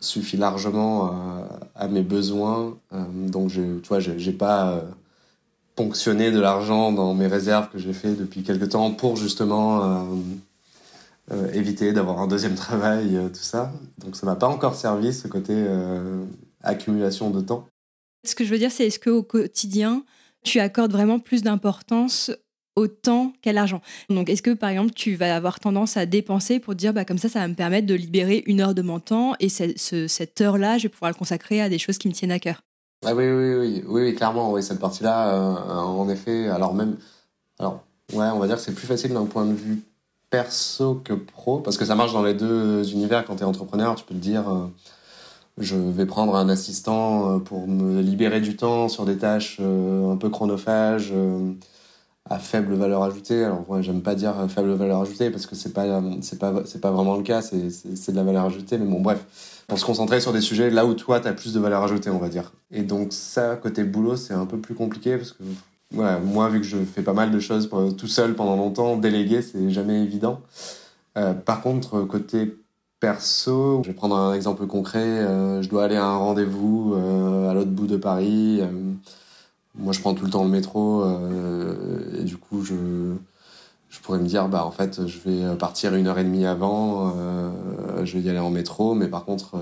S4: suffit largement à, mes besoins. donc, je, tu vois, j'ai pas ponctionné de l'argent dans mes réserves que j'ai fait depuis quelques temps pour justement éviter d'avoir un deuxième travail, tout ça. Donc, ça m'a pas encore servi ce côté accumulation de temps.
S2: Ce que je veux dire, c'est est-ce qu'au quotidien, tu accordes vraiment plus d'importance au temps qu'à l'argent? Donc, est-ce que, par exemple, tu vas avoir tendance à dépenser pour dire, bah, comme ça, ça va me permettre de libérer une heure de mon temps et cette heure-là, je vais pouvoir le consacrer à des choses qui me tiennent à cœur?
S4: Ah oui, oui, oui, oui, oui, clairement, oui, cette partie-là, euh, en effet, alors même, alors, ouais, on va dire que c'est plus facile d'un point de vue perso que pro, parce que ça marche dans les deux univers. Quand tu es entrepreneur, tu peux te dire, euh, je vais prendre un assistant euh, pour me libérer du temps sur des tâches euh, un peu chronophages euh, à faible valeur ajoutée. Alors moi, j'aime pas dire faible valeur ajoutée parce que c'est pas c'est pas c'est pas vraiment le cas, c'est c'est de la valeur ajoutée mais bon bref, pour se concentrer sur des sujets là où toi tu as plus de valeur ajoutée, on va dire. Et donc ça côté boulot, c'est un peu plus compliqué parce que voilà, moi vu que je fais pas mal de choses tout seul pendant longtemps, déléguer, c'est jamais évident. par contre, côté perso, je vais prendre un exemple concret. Euh, je dois aller à un rendez-vous euh, à l'autre bout de Paris. Euh, moi, je prends tout le temps le métro et du coup, je, je pourrais me dire, bah en fait, je vais partir une heure et demie avant. je vais y aller en métro, mais par contre,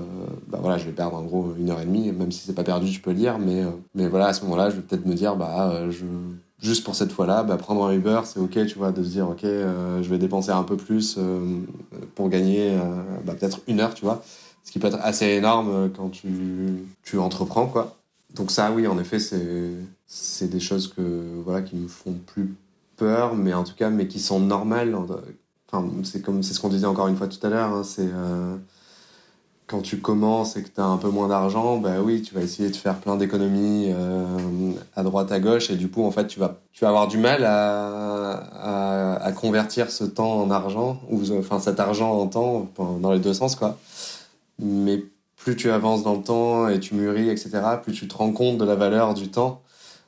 S4: bah voilà, je vais perdre en gros une heure et demie. Même si c'est pas perdu, je peux le dire. Mais mais voilà, à ce moment-là, je vais peut-être me dire, bah je juste pour cette fois-là, bah, prendre un Uber, c'est ok, tu vois, de se dire, ok, euh, je vais dépenser un peu plus euh, pour gagner euh, bah, peut-être une heure, tu vois, ce qui peut être assez énorme quand tu, tu entreprends, quoi. Donc ça, oui, en effet, c'est des choses que voilà qui me font plus peur, mais en tout cas, mais qui sont normales. Enfin, c'est comme c'est ce qu'on disait encore une fois tout à l'heure. Hein, c'est quand tu commences et que tu as un peu moins d'argent, bah oui, tu vas essayer de faire plein d'économies euh, à droite, à gauche, et du coup, en fait, tu vas, tu vas avoir du mal à, à, à convertir ce temps en argent, ou enfin cet argent en temps, dans les deux sens, quoi. Mais plus tu avances dans le temps et tu mûris, etc., plus tu te rends compte de la valeur du temps,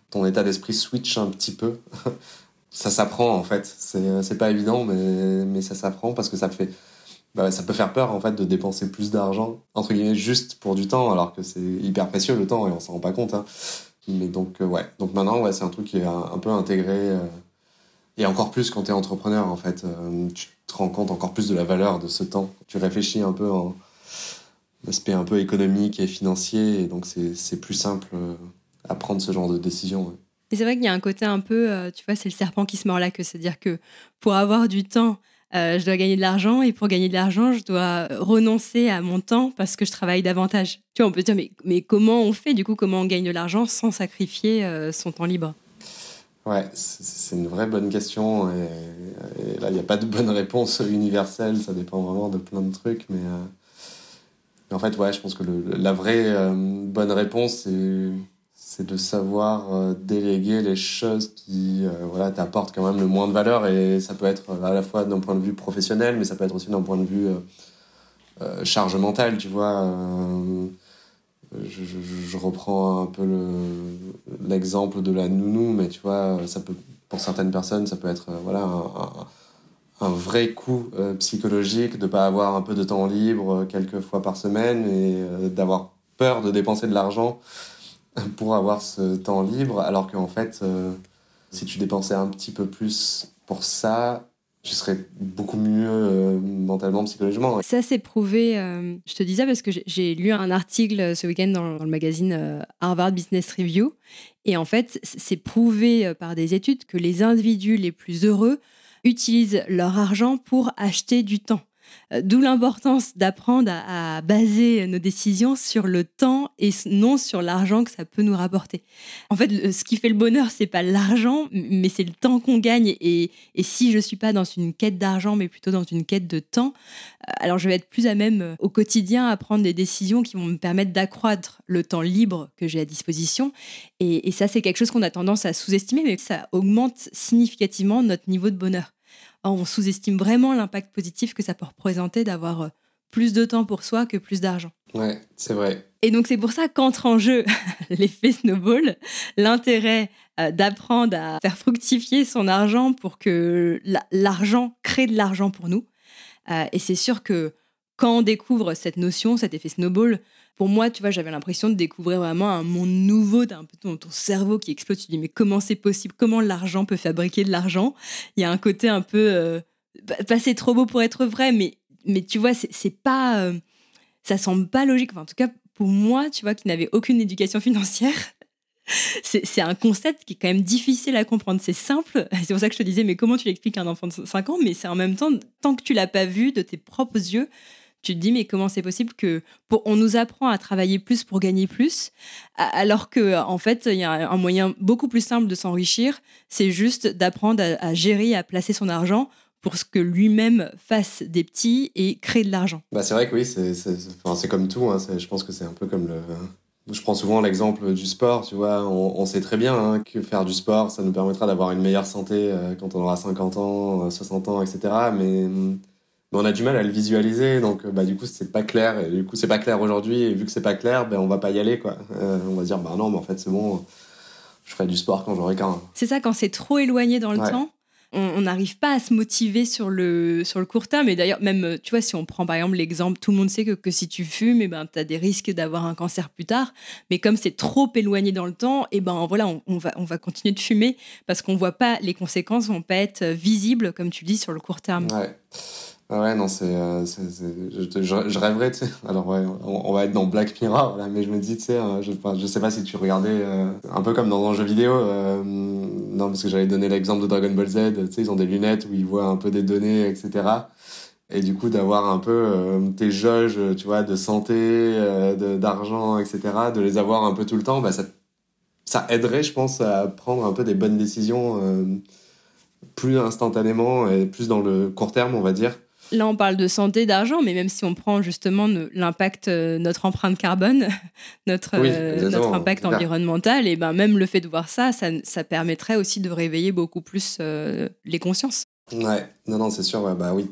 S4: ton état d'esprit switch un petit peu. ça s'apprend, en fait. C'est pas évident, mais, mais ça s'apprend parce que ça fait bah, ça peut faire peur en fait de dépenser plus d'argent entre guillemets juste pour du temps alors que c'est hyper précieux le temps et on s'en rend pas compte hein. mais donc euh, ouais. Donc maintenant ouais c'est un truc qui est un, peu intégré euh, et encore plus quand tu es entrepreneur en fait euh, tu te rends compte encore plus de la valeur de ce temps. Tu réfléchis un peu en aspect un peu économique et financier et donc c'est plus simple à prendre ce genre de décision
S2: et c'est vrai qu'il y a un côté un peu tu vois c'est le serpent qui se mord la queue. C'est à dire que pour avoir du temps je dois gagner de l'argent et pour gagner de l'argent, je dois renoncer à mon temps parce que je travaille davantage. Tu vois, on peut dire, mais, mais comment on fait? Du coup Comment on gagne de l'argent sans sacrifier euh, son temps libre?
S4: Ouais, c'est une vraie bonne question. Et, là, il n'y a pas de bonne réponse universelle. Ça dépend vraiment de plein de trucs. Mais, euh, en fait, ouais, je pense que la vraie bonne réponse, c'est de savoir euh, déléguer les choses qui euh, voilà, t'apportent quand même le moins de valeur. Et ça peut être à la fois d'un point de vue professionnel, mais ça peut être aussi d'un point de vue euh, charge mentale, tu vois. Je, je, reprends un peu l'exemple de la nounou, mais tu vois, ça peut, pour certaines personnes, ça peut être voilà, un, un, vrai coup psychologique de ne pas avoir un peu de temps libre quelques fois par semaine et d'avoir peur de dépenser de l'argent pour avoir ce temps libre, alors qu'en fait, euh, si tu dépensais un petit peu plus pour ça, tu serais beaucoup mieux euh, mentalement, psychologiquement.
S2: Ça, c'est prouvé. Euh, je te dis ça parce que j'ai lu un article ce week-end dans, le magazine Harvard Business Review. Et en fait, c'est prouvé par des études que les individus les plus heureux utilisent leur argent pour acheter du temps. Euh, d'où l'importance d'apprendre à, baser nos décisions sur le temps et non sur l'argent que ça peut nous rapporter. En fait, ce qui fait le bonheur, c'est pas l'argent, mais c'est le temps qu'on gagne. Et, si je suis pas dans une quête d'argent, mais plutôt dans une quête de temps, euh, alors je vais être plus à même euh, au quotidien à prendre des décisions qui vont me permettre d'accroître le temps libre que j'ai à disposition. Et, et ça, c'est quelque chose qu'on a tendance à sous-estimer, mais ça augmente significativement notre niveau de bonheur on sous-estime vraiment l'impact positif que ça peut représenter d'avoir euh, plus de temps pour soi que plus d'argent.
S4: Ouais, c'est vrai.
S2: Et donc c'est pour ça qu'entre en jeu l'effet snowball, l'intérêt euh, d'apprendre à faire fructifier son argent pour que l'argent crée de l'argent pour nous. Euh, et c'est sûr que quand on découvre cette notion, cet effet snowball, pour moi, tu vois, j'avais l'impression de découvrir vraiment un monde nouveau. d'un un peu ton, cerveau qui explose. Tu te dis, mais comment c'est possible? Comment l'argent peut fabriquer de l'argent? Il y a un côté un peu. Euh, c'est trop beau pour être vrai, mais, mais tu vois, c'est pas. Euh, ça semble pas logique. en tout cas, pour moi, tu vois, qui n'avait aucune éducation financière, c'est un concept qui est quand même difficile à comprendre. C'est simple. C'est pour ça que je te disais, mais comment tu l'expliques à un enfant de 5 ans? Mais c'est en même temps, tant que tu l'as pas vu de tes propres yeux, tu te dis mais comment c'est possible que on nous apprend à travailler plus pour gagner plus alors que en fait il y a un moyen beaucoup plus simple de s'enrichir c'est juste d'apprendre à, gérer à placer son argent pour ce que lui-même fasse des petits et crée de l'argent.
S4: Bah c'est vrai que oui, c'est comme tout. Hein, je pense que c'est un peu comme le. Je prends souvent l'exemple du sport, tu vois. On, sait très bien hein, que faire du sport, ça nous permettra d'avoir une meilleure santé euh, quand on aura 50 ans, 60 ans, etc. Mais mais on a du mal à le visualiser donc bah du coup c'est pas clair et du coup c'est pas clair aujourd'hui et vu que c'est pas clair ben on va pas y aller quoi euh, on va dire bah non mais en fait c'est bon je ferai du sport quand j'aurai qu'un
S2: c'est ça quand c'est trop éloigné dans le temps on n'arrive pas à se motiver sur le, sur le court terme. Et d'ailleurs, même, tu vois, si on prend par exemple l'exemple, tout le monde sait que, que si tu fumes, eh ben, tu as des risques d'avoir un cancer plus tard. Mais comme c'est trop éloigné dans le temps, et eh ben voilà, on, on, va, on va continuer de fumer parce qu'on voit pas, les conséquences vont pas être visibles, comme tu dis, sur le court terme.
S4: Ouais. Ouais, non, c'est. Euh, je, je, rêverais, tu sais. Alors, ouais, on, va être dans Black Mirror, là, mais je me dis, tu sais, hein, je, je sais pas si tu regardais euh, un peu comme dans un jeu vidéo. Euh, non, parce que j'avais donné l'exemple de Dragon Ball Z, tu sais, ils ont des lunettes où ils voient un peu des données, etc. Et du coup, d'avoir un peu tes jauges, tu vois, de santé, d'argent, etc., de les avoir un peu tout le temps, bah, ça, ça aiderait, je pense, à prendre un peu des bonnes décisions plus instantanément et plus dans le court terme, on va dire.
S2: Là, on parle de santé, d'argent, mais même si on prend justement l'impact, euh, notre empreinte carbone, notre, euh, notre impact environnemental, et ben même le fait de voir ça, ça, permettrait aussi de réveiller beaucoup plus euh, les consciences.
S4: Ouais, non, non, c'est sûr. bah oui,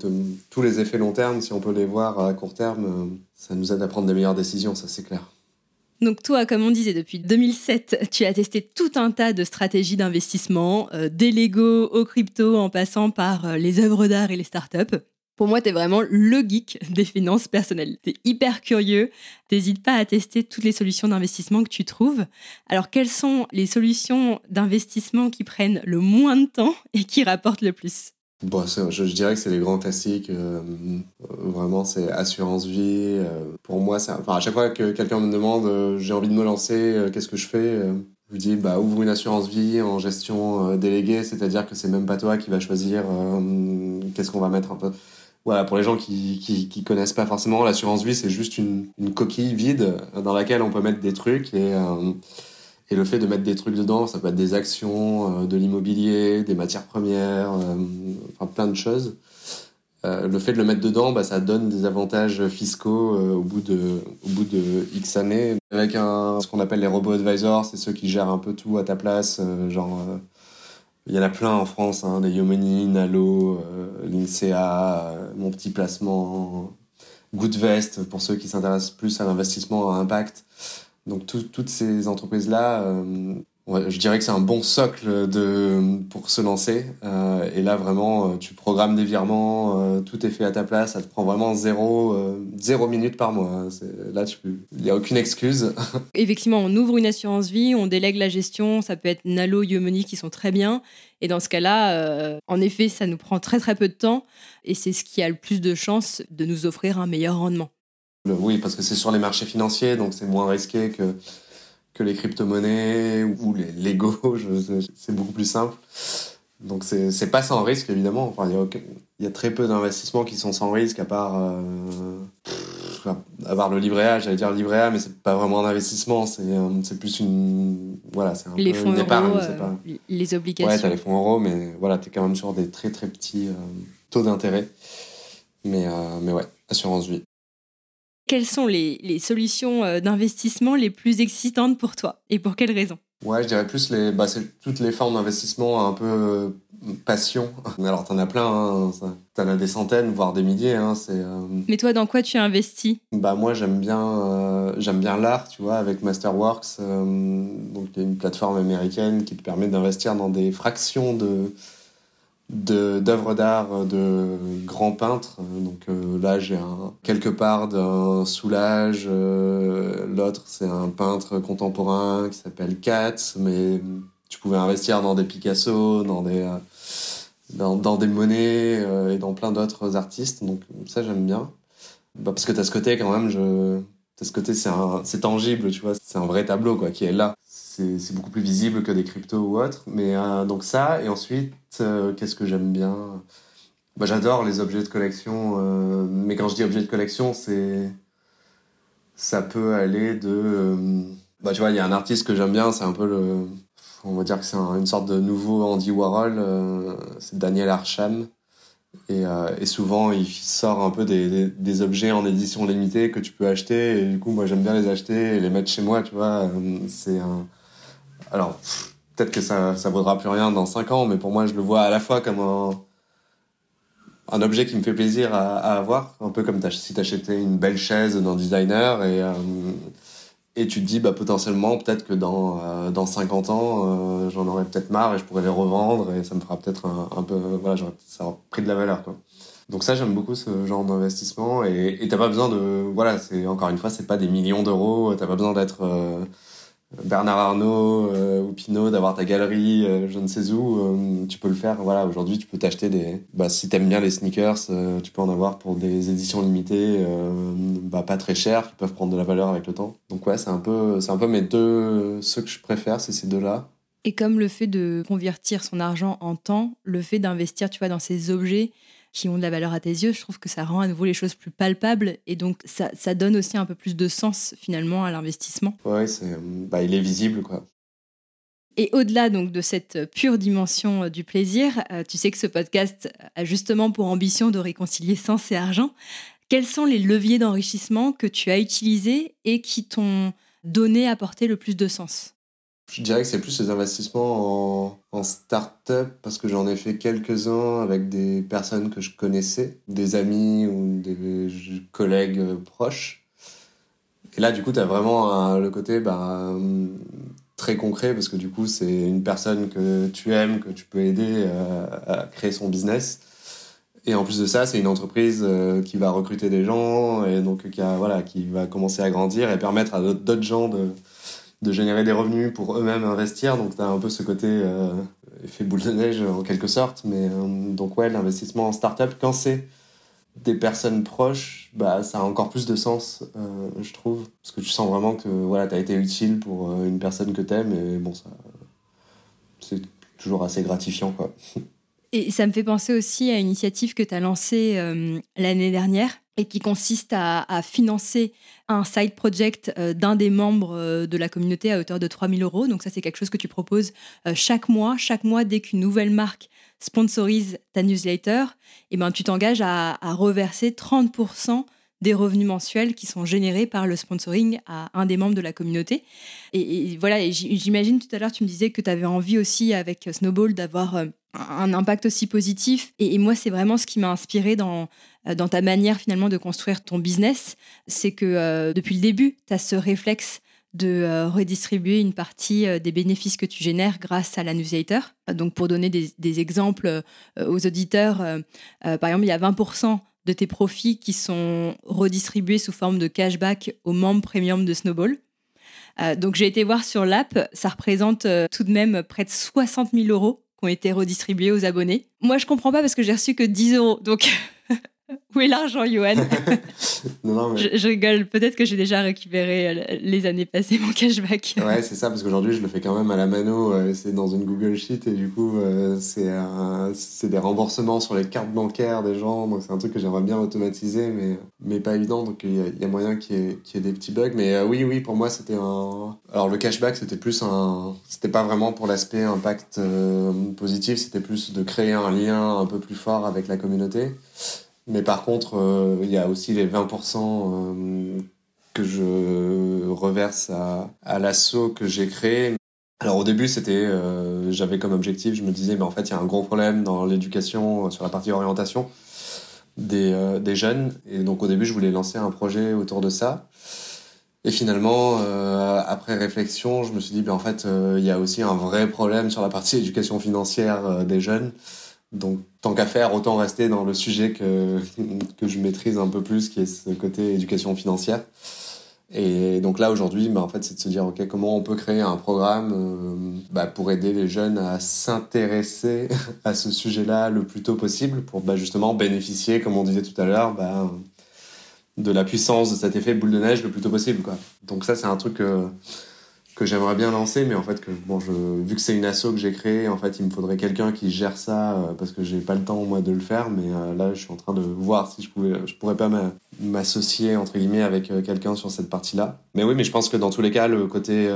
S4: tous les effets long terme, si on peut les voir à court terme, ça nous aide à prendre des meilleures décisions, ça c'est clair.
S2: Donc toi, comme on disait, depuis 2007, tu as testé tout un tas de stratégies d'investissement, des Lego aux crypto en passant par les œuvres d'art et les startups. Pour moi, tu es vraiment le geek des finances personnelles. Tu es hyper curieux, n'hésite pas à tester toutes les solutions d'investissement que tu trouves. Alors, quelles sont les solutions d'investissement qui prennent le moins de temps et qui rapportent le plus?
S4: Bon, je, dirais que c'est les grands classiques. Euh, vraiment, c'est assurance vie. Euh, pour moi, à chaque fois que quelqu'un me demande euh, j'ai envie de me lancer, qu'est-ce que je fais je vous dis bah ouvre une assurance vie en gestion déléguée, c'est-à-dire que c'est même pas toi qui va choisir qu'est-ce qu'on va mettre un peu voilà, pour les gens qui, qui, connaissent pas forcément, l'assurance vie, c'est juste une, coquille vide dans laquelle on peut mettre des trucs et, euh, et le fait de mettre des trucs dedans, ça peut être des actions, euh, de l'immobilier, des matières premières, euh, enfin plein de choses. le fait de le mettre dedans, bah, ça donne des avantages fiscaux au, bout de, au bout de X années. Avec un, ce qu'on appelle les robots advisors, c'est ceux qui gèrent un peu tout à ta place, genre il y en a plein en France, hein, des Yomoni, Nalo, euh, l'INSEA, euh, Mon Petit Placement, Goodvest, pour ceux qui s'intéressent plus à l'investissement à impact. Donc toutes ces entreprises-là euh, je dirais que c'est un bon socle de, pour se lancer. Euh, et là, vraiment, euh, tu programmes des virements, euh, tout est fait à ta place, ça te prend vraiment zéro, zéro minute par mois. Là, il n'y a aucune excuse.
S2: Effectivement, on ouvre une assurance vie, on délègue la gestion, ça peut être Nalo, Yomoni qui sont très bien. Et dans ce cas-là, en effet, ça nous prend très très peu de temps et c'est ce qui a le plus de chances de nous offrir un meilleur rendement.
S4: Oui, parce que c'est sur les marchés financiers, donc c'est moins risqué que que les crypto-monnaies ou les Lego, c'est beaucoup plus simple. Donc c'est pas sans risque évidemment. Enfin, il y, a très peu d'investissements qui sont sans risque à part euh, à part le livret A. J'allais dire livret A, mais c'est pas vraiment un investissement. C'est euh, plus une voilà, c'est un
S2: les
S4: peu
S2: fonds
S4: une
S2: épargne. Euh, les obligations.
S4: Ouais, t'as les fonds euros, mais voilà, t'es quand même sur des très très petits taux d'intérêt. Mais mais ouais, assurance vie.
S2: Quelles sont les, solutions euh, d'investissement les plus excitantes pour toi et pour quelles raisons?
S4: Ouais, je dirais plus les, bah, c'est toutes les formes d'investissement un peu euh, passion. Alors, t'en as plein, hein, t'en as des centaines, voire des milliers. Hein, c'est, euh,
S2: Mais toi, dans quoi tu investis?
S4: Bah moi, j'aime bien, j'aime bien l'art, tu vois, avec Masterworks. donc, il y a une plateforme américaine qui te permet d'investir dans des fractions de d'œuvres d'art de grands peintres. Donc euh, là, j'ai un, quelque part d'un Soulage. Euh, l'autre, c'est un peintre contemporain qui s'appelle Katz. Mais tu pouvais investir dans des Picasso, dans des, euh, dans, dans, des Monet et dans plein d'autres artistes. Donc ça, j'aime bien. Bah, parce que tu as ce côté quand même, je... As ce côté, c'est tangible, tu vois. C'est un vrai tableau, quoi, qui est là c'est beaucoup plus visible que des cryptos ou autres. Mais euh, donc ça, et ensuite, euh, qu'est-ce que j'aime bien? Bah, J'adore les objets de collection, euh, mais quand je dis objets de collection, c'est ça peut aller de... bah, tu vois, il y a un artiste que j'aime bien, c'est un peu le... On va dire que c'est une sorte de nouveau Andy Warhol, c'est Daniel Arsham. Et, et, souvent, il sort un peu des, des, objets en édition limitée que tu peux acheter. Et du coup, moi, j'aime bien les acheter et les mettre chez moi, tu vois. C'est un, alors, peut-être que ça, ça vaudra plus rien dans 5 ans, mais pour moi, je le vois à la fois comme un, un objet qui me fait plaisir à, avoir, un peu comme si t'achetais une belle chaise d'un designer et, euh, et tu te dis, bah, potentiellement, peut-être que dans, euh, dans 50 ans, euh, j'en aurai peut-être marre et je pourrais les revendre et ça me fera peut-être un, peu, voilà, ça aura pris de la valeur, quoi. Donc ça, j'aime beaucoup ce genre d'investissement et t'as pas besoin de, voilà, c'est encore une fois, c'est pas des millions d'euros, t'as pas besoin d'être Bernard Arnault euh, ou Pinot d'avoir ta galerie euh, je ne sais où euh, tu peux le faire. Voilà aujourd'hui tu peux t'acheter des bah si t'aimes bien les sneakers tu peux en avoir pour des éditions limitées bah pas très chères qui peuvent prendre de la valeur avec le temps. Donc ouais c'est un peu c'est un peu mes deux ceux que je préfère c'est ces deux là
S2: et comme le fait de convertir son argent en temps le fait d'investir tu vois dans ces objets qui ont de la valeur à tes yeux, je trouve que ça rend à nouveau les choses plus palpables et donc ça, ça donne aussi un peu plus de sens finalement à l'investissement.
S4: Ouais, c'est, bah, il est visible quoi.
S2: Et au-delà donc de cette pure dimension euh, du plaisir, euh, tu sais que ce podcast a justement pour ambition de réconcilier sens et argent. Quels sont les leviers d'enrichissement que tu as utilisés et qui t'ont donné, apporté le plus de sens?
S4: Je dirais que c'est plus les investissements en, start-up parce que j'en ai fait quelques-uns avec des personnes que je connaissais, des amis ou des collègues proches. Et là, du coup, tu as vraiment le côté bah, très concret parce que du coup, c'est une personne que tu aimes, que tu peux aider euh, à créer son business. Et en plus de ça, c'est une entreprise euh, qui va recruter des gens et donc qui, voilà, qui va commencer à grandir et permettre à d'autres gens de, de générer des revenus pour eux-mêmes investir. Donc, tu as un peu ce côté euh, effet boule de neige en quelque sorte. Mais euh, donc, ouais, l'investissement en startup, quand c'est des personnes proches, bah, ça a encore plus de sens, euh, je trouve. Parce que tu sens vraiment que voilà, tu as été utile pour une personne que tu aimes. Et bon, ça, c'est toujours assez gratifiant, quoi.
S2: Et ça me fait penser aussi à une initiative que tu as lancée l'année dernière et qui consiste à, financer un side project euh, d'un des membres euh, de la communauté à hauteur de 3000 euros. Donc ça, c'est quelque chose que tu proposes euh, chaque mois. Chaque mois, dès qu'une nouvelle marque sponsorise ta newsletter, et eh ben, tu t'engages à, reverser 30% des revenus mensuels qui sont générés par le sponsoring à un des membres de la communauté. Et, voilà, j'imagine tout à l'heure, tu me disais que tu avais envie aussi avec Snowball d'avoir euh, un impact aussi positif. Et, moi, c'est vraiment ce qui m'a inspiré dans, euh, dans ta manière finalement de construire ton business. C'est que euh, depuis le début, tu as ce réflexe de redistribuer une partie des bénéfices que tu génères grâce à la newsletter. Donc pour donner des, exemples aux auditeurs, par exemple, il y a 20% de tes profits qui sont redistribués sous forme de cashback aux membres premium de Snowball. Euh, donc j'ai été voir sur l'app, ça représente euh, tout de même près de 60 000 euros qui ont été redistribués aux abonnés. Moi je comprends pas parce que j'ai reçu que 10 euros, donc Où est l'argent, Johan je, rigole. Peut-être que j'ai déjà récupéré euh, les années passées mon cashback.
S4: ouais, c'est ça, parce qu'aujourd'hui, je le fais quand même à la mano. Euh, c'est dans une Google Sheet et du coup, euh, c'est des remboursements sur les cartes bancaires des gens. Donc, c'est un truc que j'aimerais bien automatiser, mais, mais pas évident. Donc, il y, a moyen qu'il y, ait des petits bugs. Mais oui, oui, pour moi, c'était un. Alors, le cashback, c'était plus un. C'était pas vraiment pour l'aspect impact positif, c'était plus de créer un lien un peu plus fort avec la communauté. Mais par contre, euh, il y a aussi les 20% euh, que je reverse à, à l'assaut que j'ai créé. Alors au début, c'était, euh, j'avais comme objectif, je me disais, mais en fait, il y a un gros problème dans l'éducation sur la partie orientation des, jeunes. Et donc au début, je voulais lancer un projet autour de ça. Et finalement, après réflexion, je me suis dit, ben, en fait, il y a aussi un vrai problème sur la partie éducation financière des jeunes. Donc, tant qu'à faire, autant rester dans le sujet que, que je maîtrise un peu plus, qui est ce côté éducation financière. Et donc là, aujourd'hui, bah, en fait, c'est de se dire, OK, comment on peut créer un programme euh, bah, pour aider les jeunes à s'intéresser à ce sujet-là le plus tôt possible, pour bah, justement bénéficier, comme on disait tout à l'heure, bah, de la puissance de cet effet boule de neige le plus tôt possible. Quoi. Donc ça, c'est un truc... Euh, que j'aimerais bien lancer, mais en fait, bon, vu que c'est une asso que j'ai créée, en fait, il me faudrait quelqu'un qui gère ça euh, parce que j'ai pas le temps, moi, de le faire. Mais euh, là, je suis en train de voir si je pouvais, je pourrais pas m'associer, entre guillemets, avec euh, quelqu'un sur cette partie-là. Mais oui, mais je pense que dans tous les cas, le côté,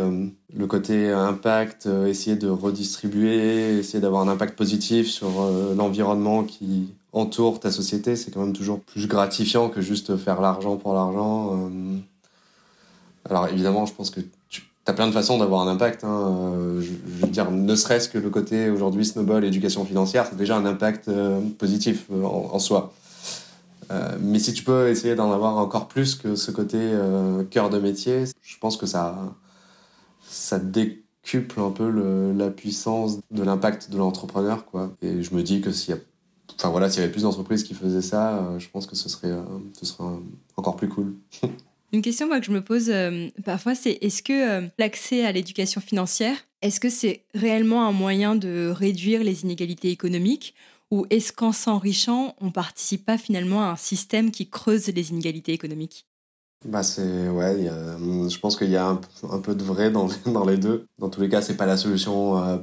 S4: le côté impact, essayer de redistribuer, essayer d'avoir un impact positif sur l'environnement qui entoure ta société, c'est quand même toujours plus gratifiant que juste faire l'argent pour l'argent. Alors évidemment, je pense que T'as plein de façons d'avoir un impact. Hein. Euh, je, veux dire, ne serait-ce que le côté aujourd'hui snowball, éducation financière, c'est déjà un impact euh, positif euh, en, soi. mais si tu peux essayer d'en avoir encore plus que ce côté cœur de métier, je pense que ça, ça décuple un peu la puissance de l'impact de l'entrepreneur, quoi. Et je me dis que s'il y enfin voilà, y avait plus d'entreprises qui faisaient ça, je pense que ce serait, ce serait encore plus cool.
S2: Une question que je me pose euh, parfois, c'est est-ce que euh, l'accès à l'éducation financière, est-ce que c'est réellement un moyen de réduire les inégalités économiques ou est-ce qu'en s'enrichant, on participe pas finalement à un système qui creuse les inégalités économiques?
S4: Bah c'est ouais, je pense qu'il y a un, peu de vrai dans, dans les deux. Dans tous les cas, c'est pas la solution euh,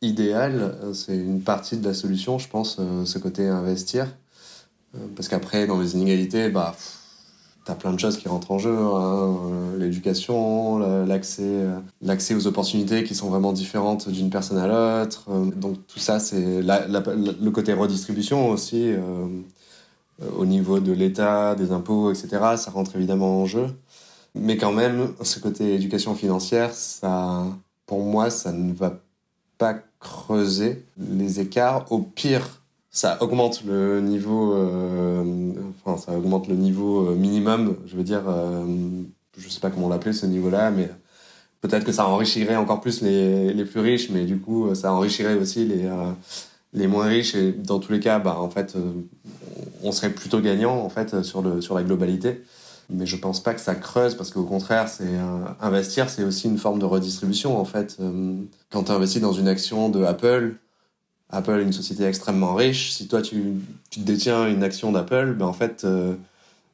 S4: idéale, c'est une partie de la solution, je pense, ce côté investir, parce qu'après dans les inégalités, bah T'as plein de choses qui rentrent en jeu, hein. euh, l'éducation, l'accès, euh, l'accès aux opportunités qui sont vraiment différentes d'une personne à l'autre. Euh, donc tout ça, c'est le côté redistribution aussi au niveau de l'État, des impôts, etc. Ça rentre évidemment en jeu. Mais quand même, ce côté éducation financière, ça, pour moi, ça ne va pas creuser les écarts. Au pire, ça augmente le niveau, euh, enfin, ça augmente le niveau euh, minimum, je veux dire, euh, je sais pas comment l'appeler ce niveau-là, mais peut-être que ça enrichirait encore plus les, les plus riches, mais du coup, ça enrichirait aussi les, les moins riches, et dans tous les cas, bah, en fait, on serait plutôt gagnant, en fait, sur, le, sur la globalité. Mais je pense pas que ça creuse, parce qu'au contraire, c'est investir, c'est aussi une forme de redistribution, en fait. Quand tu investis dans une action de Apple, Apple est une société extrêmement riche. Si toi, tu, détiens une action d'Apple, ben en fait, euh,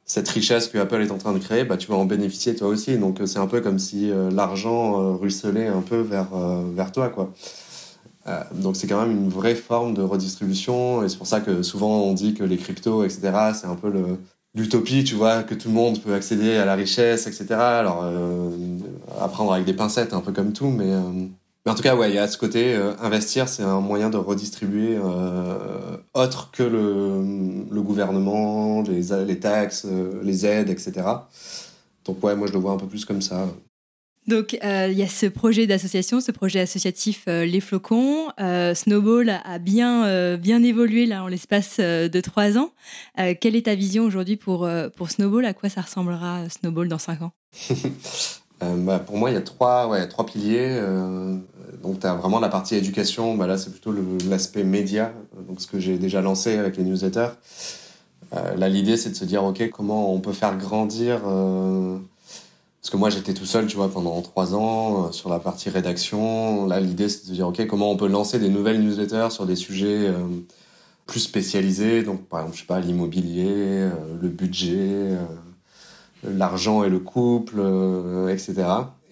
S4: cette richesse que Apple est en train de créer, ben, tu vas en bénéficier toi aussi. Donc, euh, c'est un peu comme si euh, l'argent ruisselait un peu vers, vers toi, quoi. donc, c'est quand même une vraie forme de redistribution. Et c'est pour ça que souvent, on dit que les cryptos, etc., c'est un peu l'utopie, tu vois, que tout le monde peut accéder à la richesse, etc. Alors, apprendre avec des pincettes, un peu comme tout, mais Mais en tout cas, ouais, il y a ce côté investir, c'est un moyen de redistribuer autre que le, le gouvernement, les, les taxes, les aides, etc. Donc ouais, moi je le vois un peu plus comme ça.
S2: Donc, euh, il y a ce projet d'association, ce projet associatif euh, Les Flocons. Euh, Snowball a bien, bien évolué là en l'espace de trois ans. quelle est ta vision aujourd'hui pour, pour Snowball? À quoi ça ressemblera Snowball dans cinq ans?
S4: bah, Pour moi, il y a trois, ouais, trois piliers. donc, tu vraiment la partie éducation. Bah, là, c'est plutôt l'aspect média, donc ce que j'ai déjà lancé avec les newsletters. là, l'idée, c'est de se dire, OK, comment on peut faire grandir parce que moi, j'étais tout seul, tu vois, pendant trois ans euh, sur la partie rédaction. Là, l'idée, c'est de dire, OK, comment on peut lancer des nouvelles newsletters sur des sujets euh, plus spécialisés. Donc, par exemple, je sais pas, l'immobilier, euh, le budget, l'argent et le couple, etc.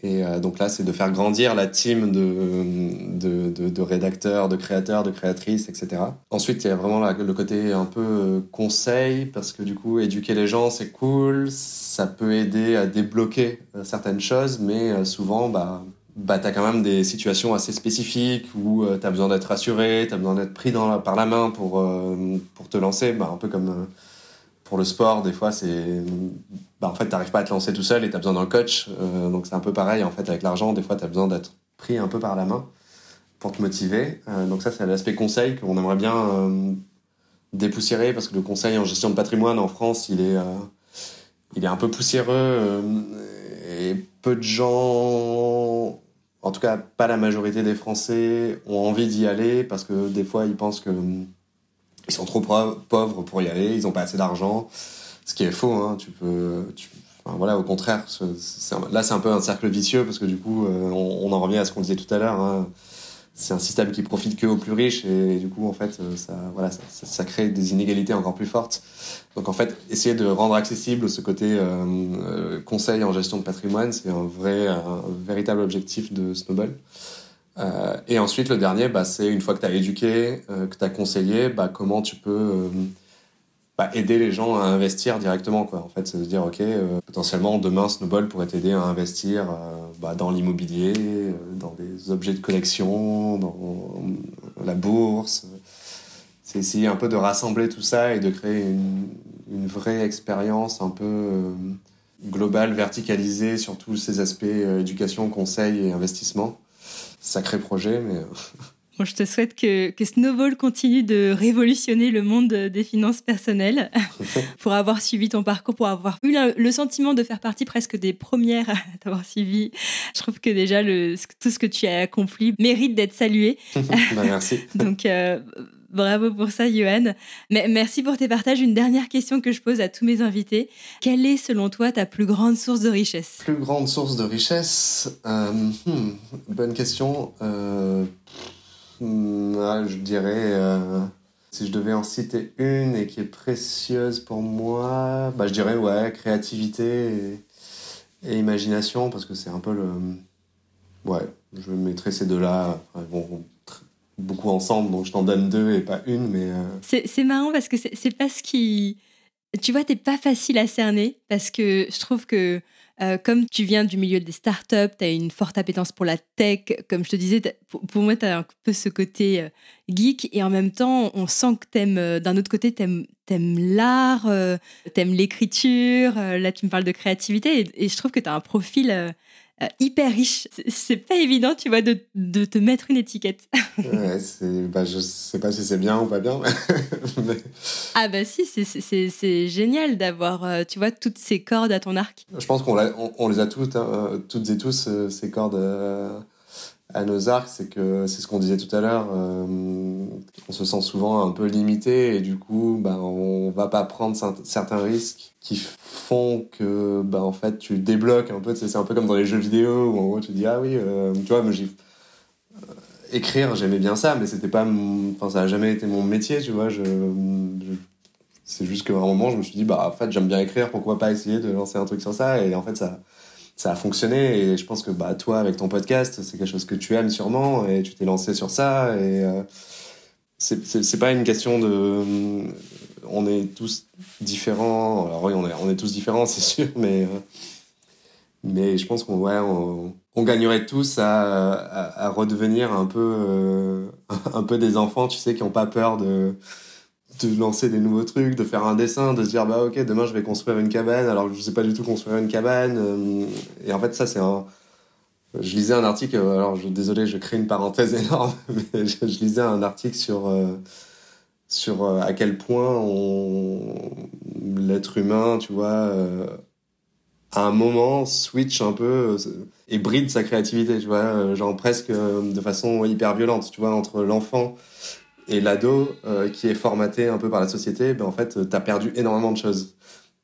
S4: Et euh, donc là, c'est de faire grandir la team de, de, de, rédacteurs, de créateurs, de créatrices, etc. Ensuite, il y a vraiment le côté un peu euh, conseil, parce que du coup, éduquer les gens, c'est cool, ça peut aider à débloquer euh, certaines choses, mais souvent, bah, bah, tu as quand même des situations assez spécifiques où tu as besoin d'être rassuré, tu as besoin d'être pris dans par la main pour, pour te lancer, bah, un peu comme pour le sport, des fois, c'est. Bah, en fait, tu n'arrives pas à te lancer tout seul et tu as besoin d'un coach. Euh, donc, c'est un peu pareil, en fait, avec l'argent. Des fois, tu as besoin d'être pris un peu par la main pour te motiver. Euh, donc, ça, c'est l'aspect conseil qu'on aimerait bien euh, dépoussiérer parce que le conseil en gestion de patrimoine en France, il est, il est un peu poussiéreux et peu de gens. En tout cas, pas la majorité des Français ont envie d'y aller parce que des fois, ils pensent que ils sont trop pauvres pour y aller, ils n'ont pas assez d'argent. Ce qui est faux, hein. tu peux. voilà, au contraire, là c'est un peu un cercle vicieux parce que du coup, euh, on, en revient à ce qu'on disait tout à l'heure. Hein. C'est un système qui profite que aux plus riches et, du coup, en fait, euh, ça, voilà, ça, crée des inégalités encore plus fortes. Donc en fait, essayer de rendre accessible ce côté euh, conseil en gestion de patrimoine, c'est un vrai, un véritable objectif de Snowball. Euh, et ensuite, le dernier, bah, c'est une fois que tu as éduqué, euh, que tu as conseillé, bah, comment tu peux euh, bah, aider les gens à investir directement. Quoi. En fait, c'est de dire, OK, potentiellement, demain, Snowball pourrait t'aider à investir dans l'immobilier, dans des objets de collection, dans la bourse. C'est essayer un peu de rassembler tout ça et de créer une, une vraie expérience un peu globale, verticalisée sur tous ces aspects éducation, conseil et investissement sacré projet, mais.
S2: Euh, je te souhaite que, que, Snowball continue de révolutionner le monde des finances personnelles, pour avoir suivi ton parcours, pour avoir eu le sentiment de faire partie presque des premières à t'avoir suivi. Je trouve que déjà, le, tout ce que tu as accompli mérite d'être salué.
S4: bah, merci.
S2: Donc, euh, Bravo pour ça, Johan. Mais merci pour tes partages. Une dernière question que je pose à tous mes invités. Quelle est, selon toi, ta plus grande source de richesse?
S4: Plus grande source de richesse euh, hmm, Bonne question. Euh, ah, je dirais, euh, si je devais en citer une et qui est précieuse pour moi, bah, je dirais, ouais, créativité et, imagination, parce que c'est un peu le... Ouais, je mettrais ces deux-là. Beaucoup ensemble, donc je t'en donne deux et pas une, mais... Euh,
S2: c'est marrant parce que c'est pas ce qui... Tu vois, t'es pas facile à cerner parce que je trouve que euh, comme tu viens du milieu des startups, tu as une forte appétence pour la tech. Comme je te disais, pour, moi, tu as un peu ce côté euh, geek et en même temps, on sent que tu d'un autre côté, tu aimes, l'art, tu aimes l'écriture. là, tu me parles de créativité et, je trouve que tu as un profil euh, hyper riche. C'est pas évident, tu vois, de, de, te mettre une étiquette.
S4: ouais, bah, je sais pas si c'est bien ou pas bien.
S2: Ah bah si, c'est génial d'avoir, euh, tu vois, toutes ces cordes à ton arc.
S4: Je pense qu'on on, les a toutes, hein, toutes et tous, euh, ces cordes à nos arcs, c'est que c'est ce qu'on disait tout à l'heure. Euh, on se sent souvent un peu limité et du coup, bah, on va pas prendre certains risques qui font que, bah, en fait, tu débloques un peu. C'est un peu comme dans les jeux vidéo où tu dis ah oui, euh, tu vois, euh, écrire, j'aimais bien ça, mais c'était pas, enfin, ça a jamais été mon métier, tu vois. C'est juste qu'à un moment, je me suis dit bah en fait, j'aime bien écrire, pourquoi pas essayer de lancer un truc sur ça et en fait ça ça a fonctionné et je pense que bah toi avec ton podcast c'est quelque chose que tu aimes sûrement et tu t'es lancé sur ça et euh, c'est pas une question de on est tous différents. Alors oui on est on est tous différents c'est sûr mais euh, Mais je pense qu'on ouais, on, gagnerait tous à, à, redevenir un peu, euh, un peu des enfants, tu sais, qui n'ont pas peur de, de lancer des nouveaux trucs, de faire un dessin, de se dire bah ok demain je vais construire une cabane alors je sais pas du tout construire une cabane euh, et en fait ça c'est un je lisais un article alors désolé je crée une parenthèse énorme mais je, lisais un article sur euh, sur à quel point l'être humain tu vois à un moment switch un peu euh, et bride sa créativité, tu vois, euh, genre presque euh, de façon hyper violente, tu vois, entre l'enfant et l'ado qui est formaté un peu par la société, ben en fait, t'as perdu énormément de choses.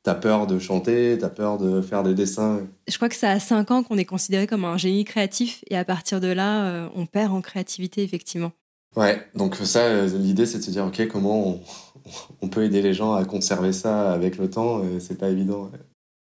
S4: T'as peur de chanter, t'as peur de faire des dessins.
S2: Je crois que c'est à 5 ans qu'on est considéré comme un génie créatif et à partir de là, on perd en créativité, effectivement.
S4: Ouais, donc ça, l'idée, c'est de se dire, ok, comment on, on, peut aider les gens à conserver ça avec le temps, c'est pas évident.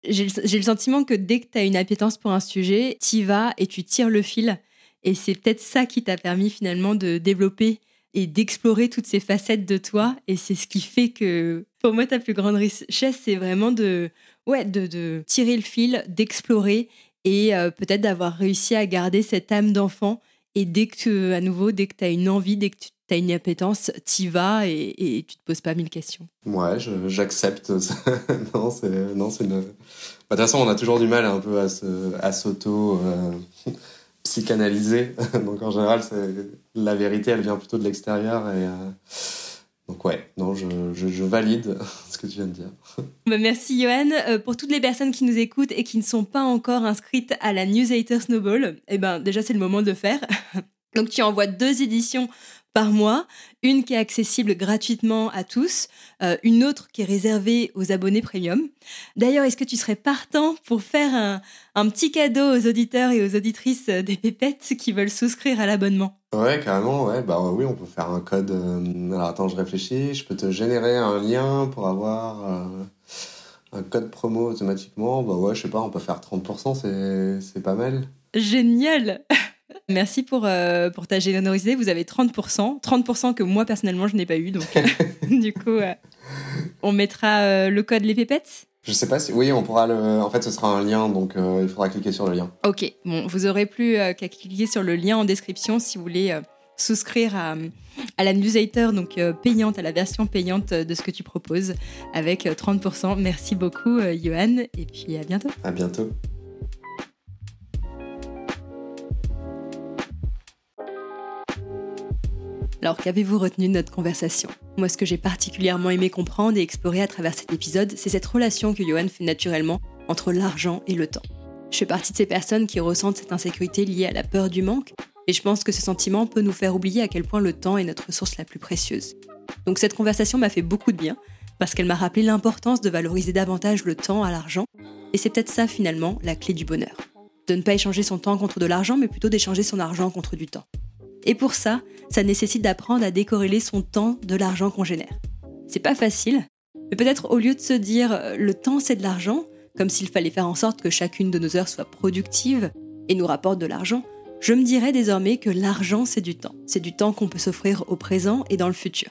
S2: J'ai le, sentiment que dès que tu as une appétence pour un sujet, tu vas et tu tires le fil. Et c'est peut-être ça qui t'a permis finalement de développer et d'explorer toutes ces facettes de toi. Et c'est ce qui fait que, pour moi, ta plus grande richesse, c'est vraiment de, ouais, de, tirer le fil, d'explorer et euh, peut-être d'avoir réussi à garder cette âme d'enfant. Et dès que, à nouveau, dès que tu as une envie, dès que tu t'as une appétence, t'y vas et, et, tu te poses pas mille questions.
S4: Ouais, j'accepte. non, c'est une. Bah, de toute façon, on a toujours du mal un peu à s'auto psychanalyser. Donc en général, la vérité, elle vient plutôt de l'extérieur et. Euh, donc ouais, non, je, je, valide ce que tu viens de dire.
S2: Bah, merci Johan. Euh, pour toutes les personnes qui nous écoutent et qui ne sont pas encore inscrites à la Newsletter Snowball, eh ben déjà c'est le moment de le faire. Donc tu envoies deux éditions par mois, une qui est accessible gratuitement à tous, euh, une autre qui est réservée aux abonnés premium. D'ailleurs, est-ce que tu serais partant pour faire un, petit cadeau aux auditeurs et aux auditrices des pépettes qui veulent souscrire à l'abonnement?
S4: Ouais, carrément, ouais. Bah oui, on peut faire un code. Euh, alors attends, je réfléchis. Je peux te générer un lien pour avoir euh, un code promo automatiquement. Bah ouais, je sais pas, on peut faire 30%, c'est pas mal.
S2: Génial Merci pour, euh, pour ta générosité. Vous avez 30%. 30% que moi, personnellement, je n'ai pas eu. Donc, euh, du coup, euh, on mettra le code Les Pépettes?
S4: Je sais pas si. Oui, on pourra le. En fait, ce sera un lien, donc il faudra cliquer sur le lien.
S2: Ok. Bon, vous aurez plus qu'à cliquer sur le lien en description si vous voulez souscrire à, à, la newsletter, donc payante, à la version payante de ce que tu proposes, avec 30%. Merci beaucoup, Johan. Et puis, à bientôt.
S4: À bientôt.
S2: Alors qu'avez-vous retenu de notre conversation? Moi, ce que j'ai particulièrement aimé comprendre et explorer à travers cet épisode, c'est cette relation que Johan fait naturellement entre l'argent et le temps. Je fais partie de ces personnes qui ressentent cette insécurité liée à la peur du manque, et je pense que ce sentiment peut nous faire oublier à quel point le temps est notre ressource la plus précieuse. Donc cette conversation m'a fait beaucoup de bien, parce qu'elle m'a rappelé l'importance de valoriser davantage le temps à l'argent, et c'est peut-être ça finalement la clé du bonheur. De ne pas échanger son temps contre de l'argent, mais plutôt d'échanger son argent contre du temps. Et pour ça, ça nécessite d'apprendre à décorréler son temps de l'argent qu'on génère. C'est pas facile, mais peut-être au lieu de se dire euh, le temps c'est de l'argent, comme s'il fallait faire en sorte que chacune de nos heures soit productive et nous rapporte de l'argent, je me dirais désormais que l'argent c'est du temps. C'est du temps qu'on peut s'offrir au présent et dans le futur.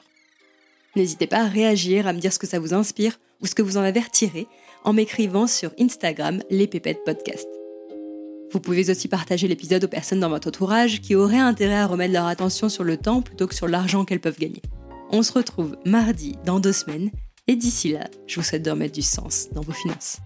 S2: N'hésitez pas à réagir, à me dire ce que ça vous inspire ou ce que vous en avez retiré en m'écrivant sur Instagram les pépettes podcast. Vous pouvez aussi partager l'épisode aux personnes dans votre entourage qui auraient intérêt à remettre leur attention sur le temps plutôt que sur l'argent qu'elles peuvent gagner. On se retrouve mardi dans deux semaines et d'ici là, je vous souhaite de remettre du sens dans vos finances.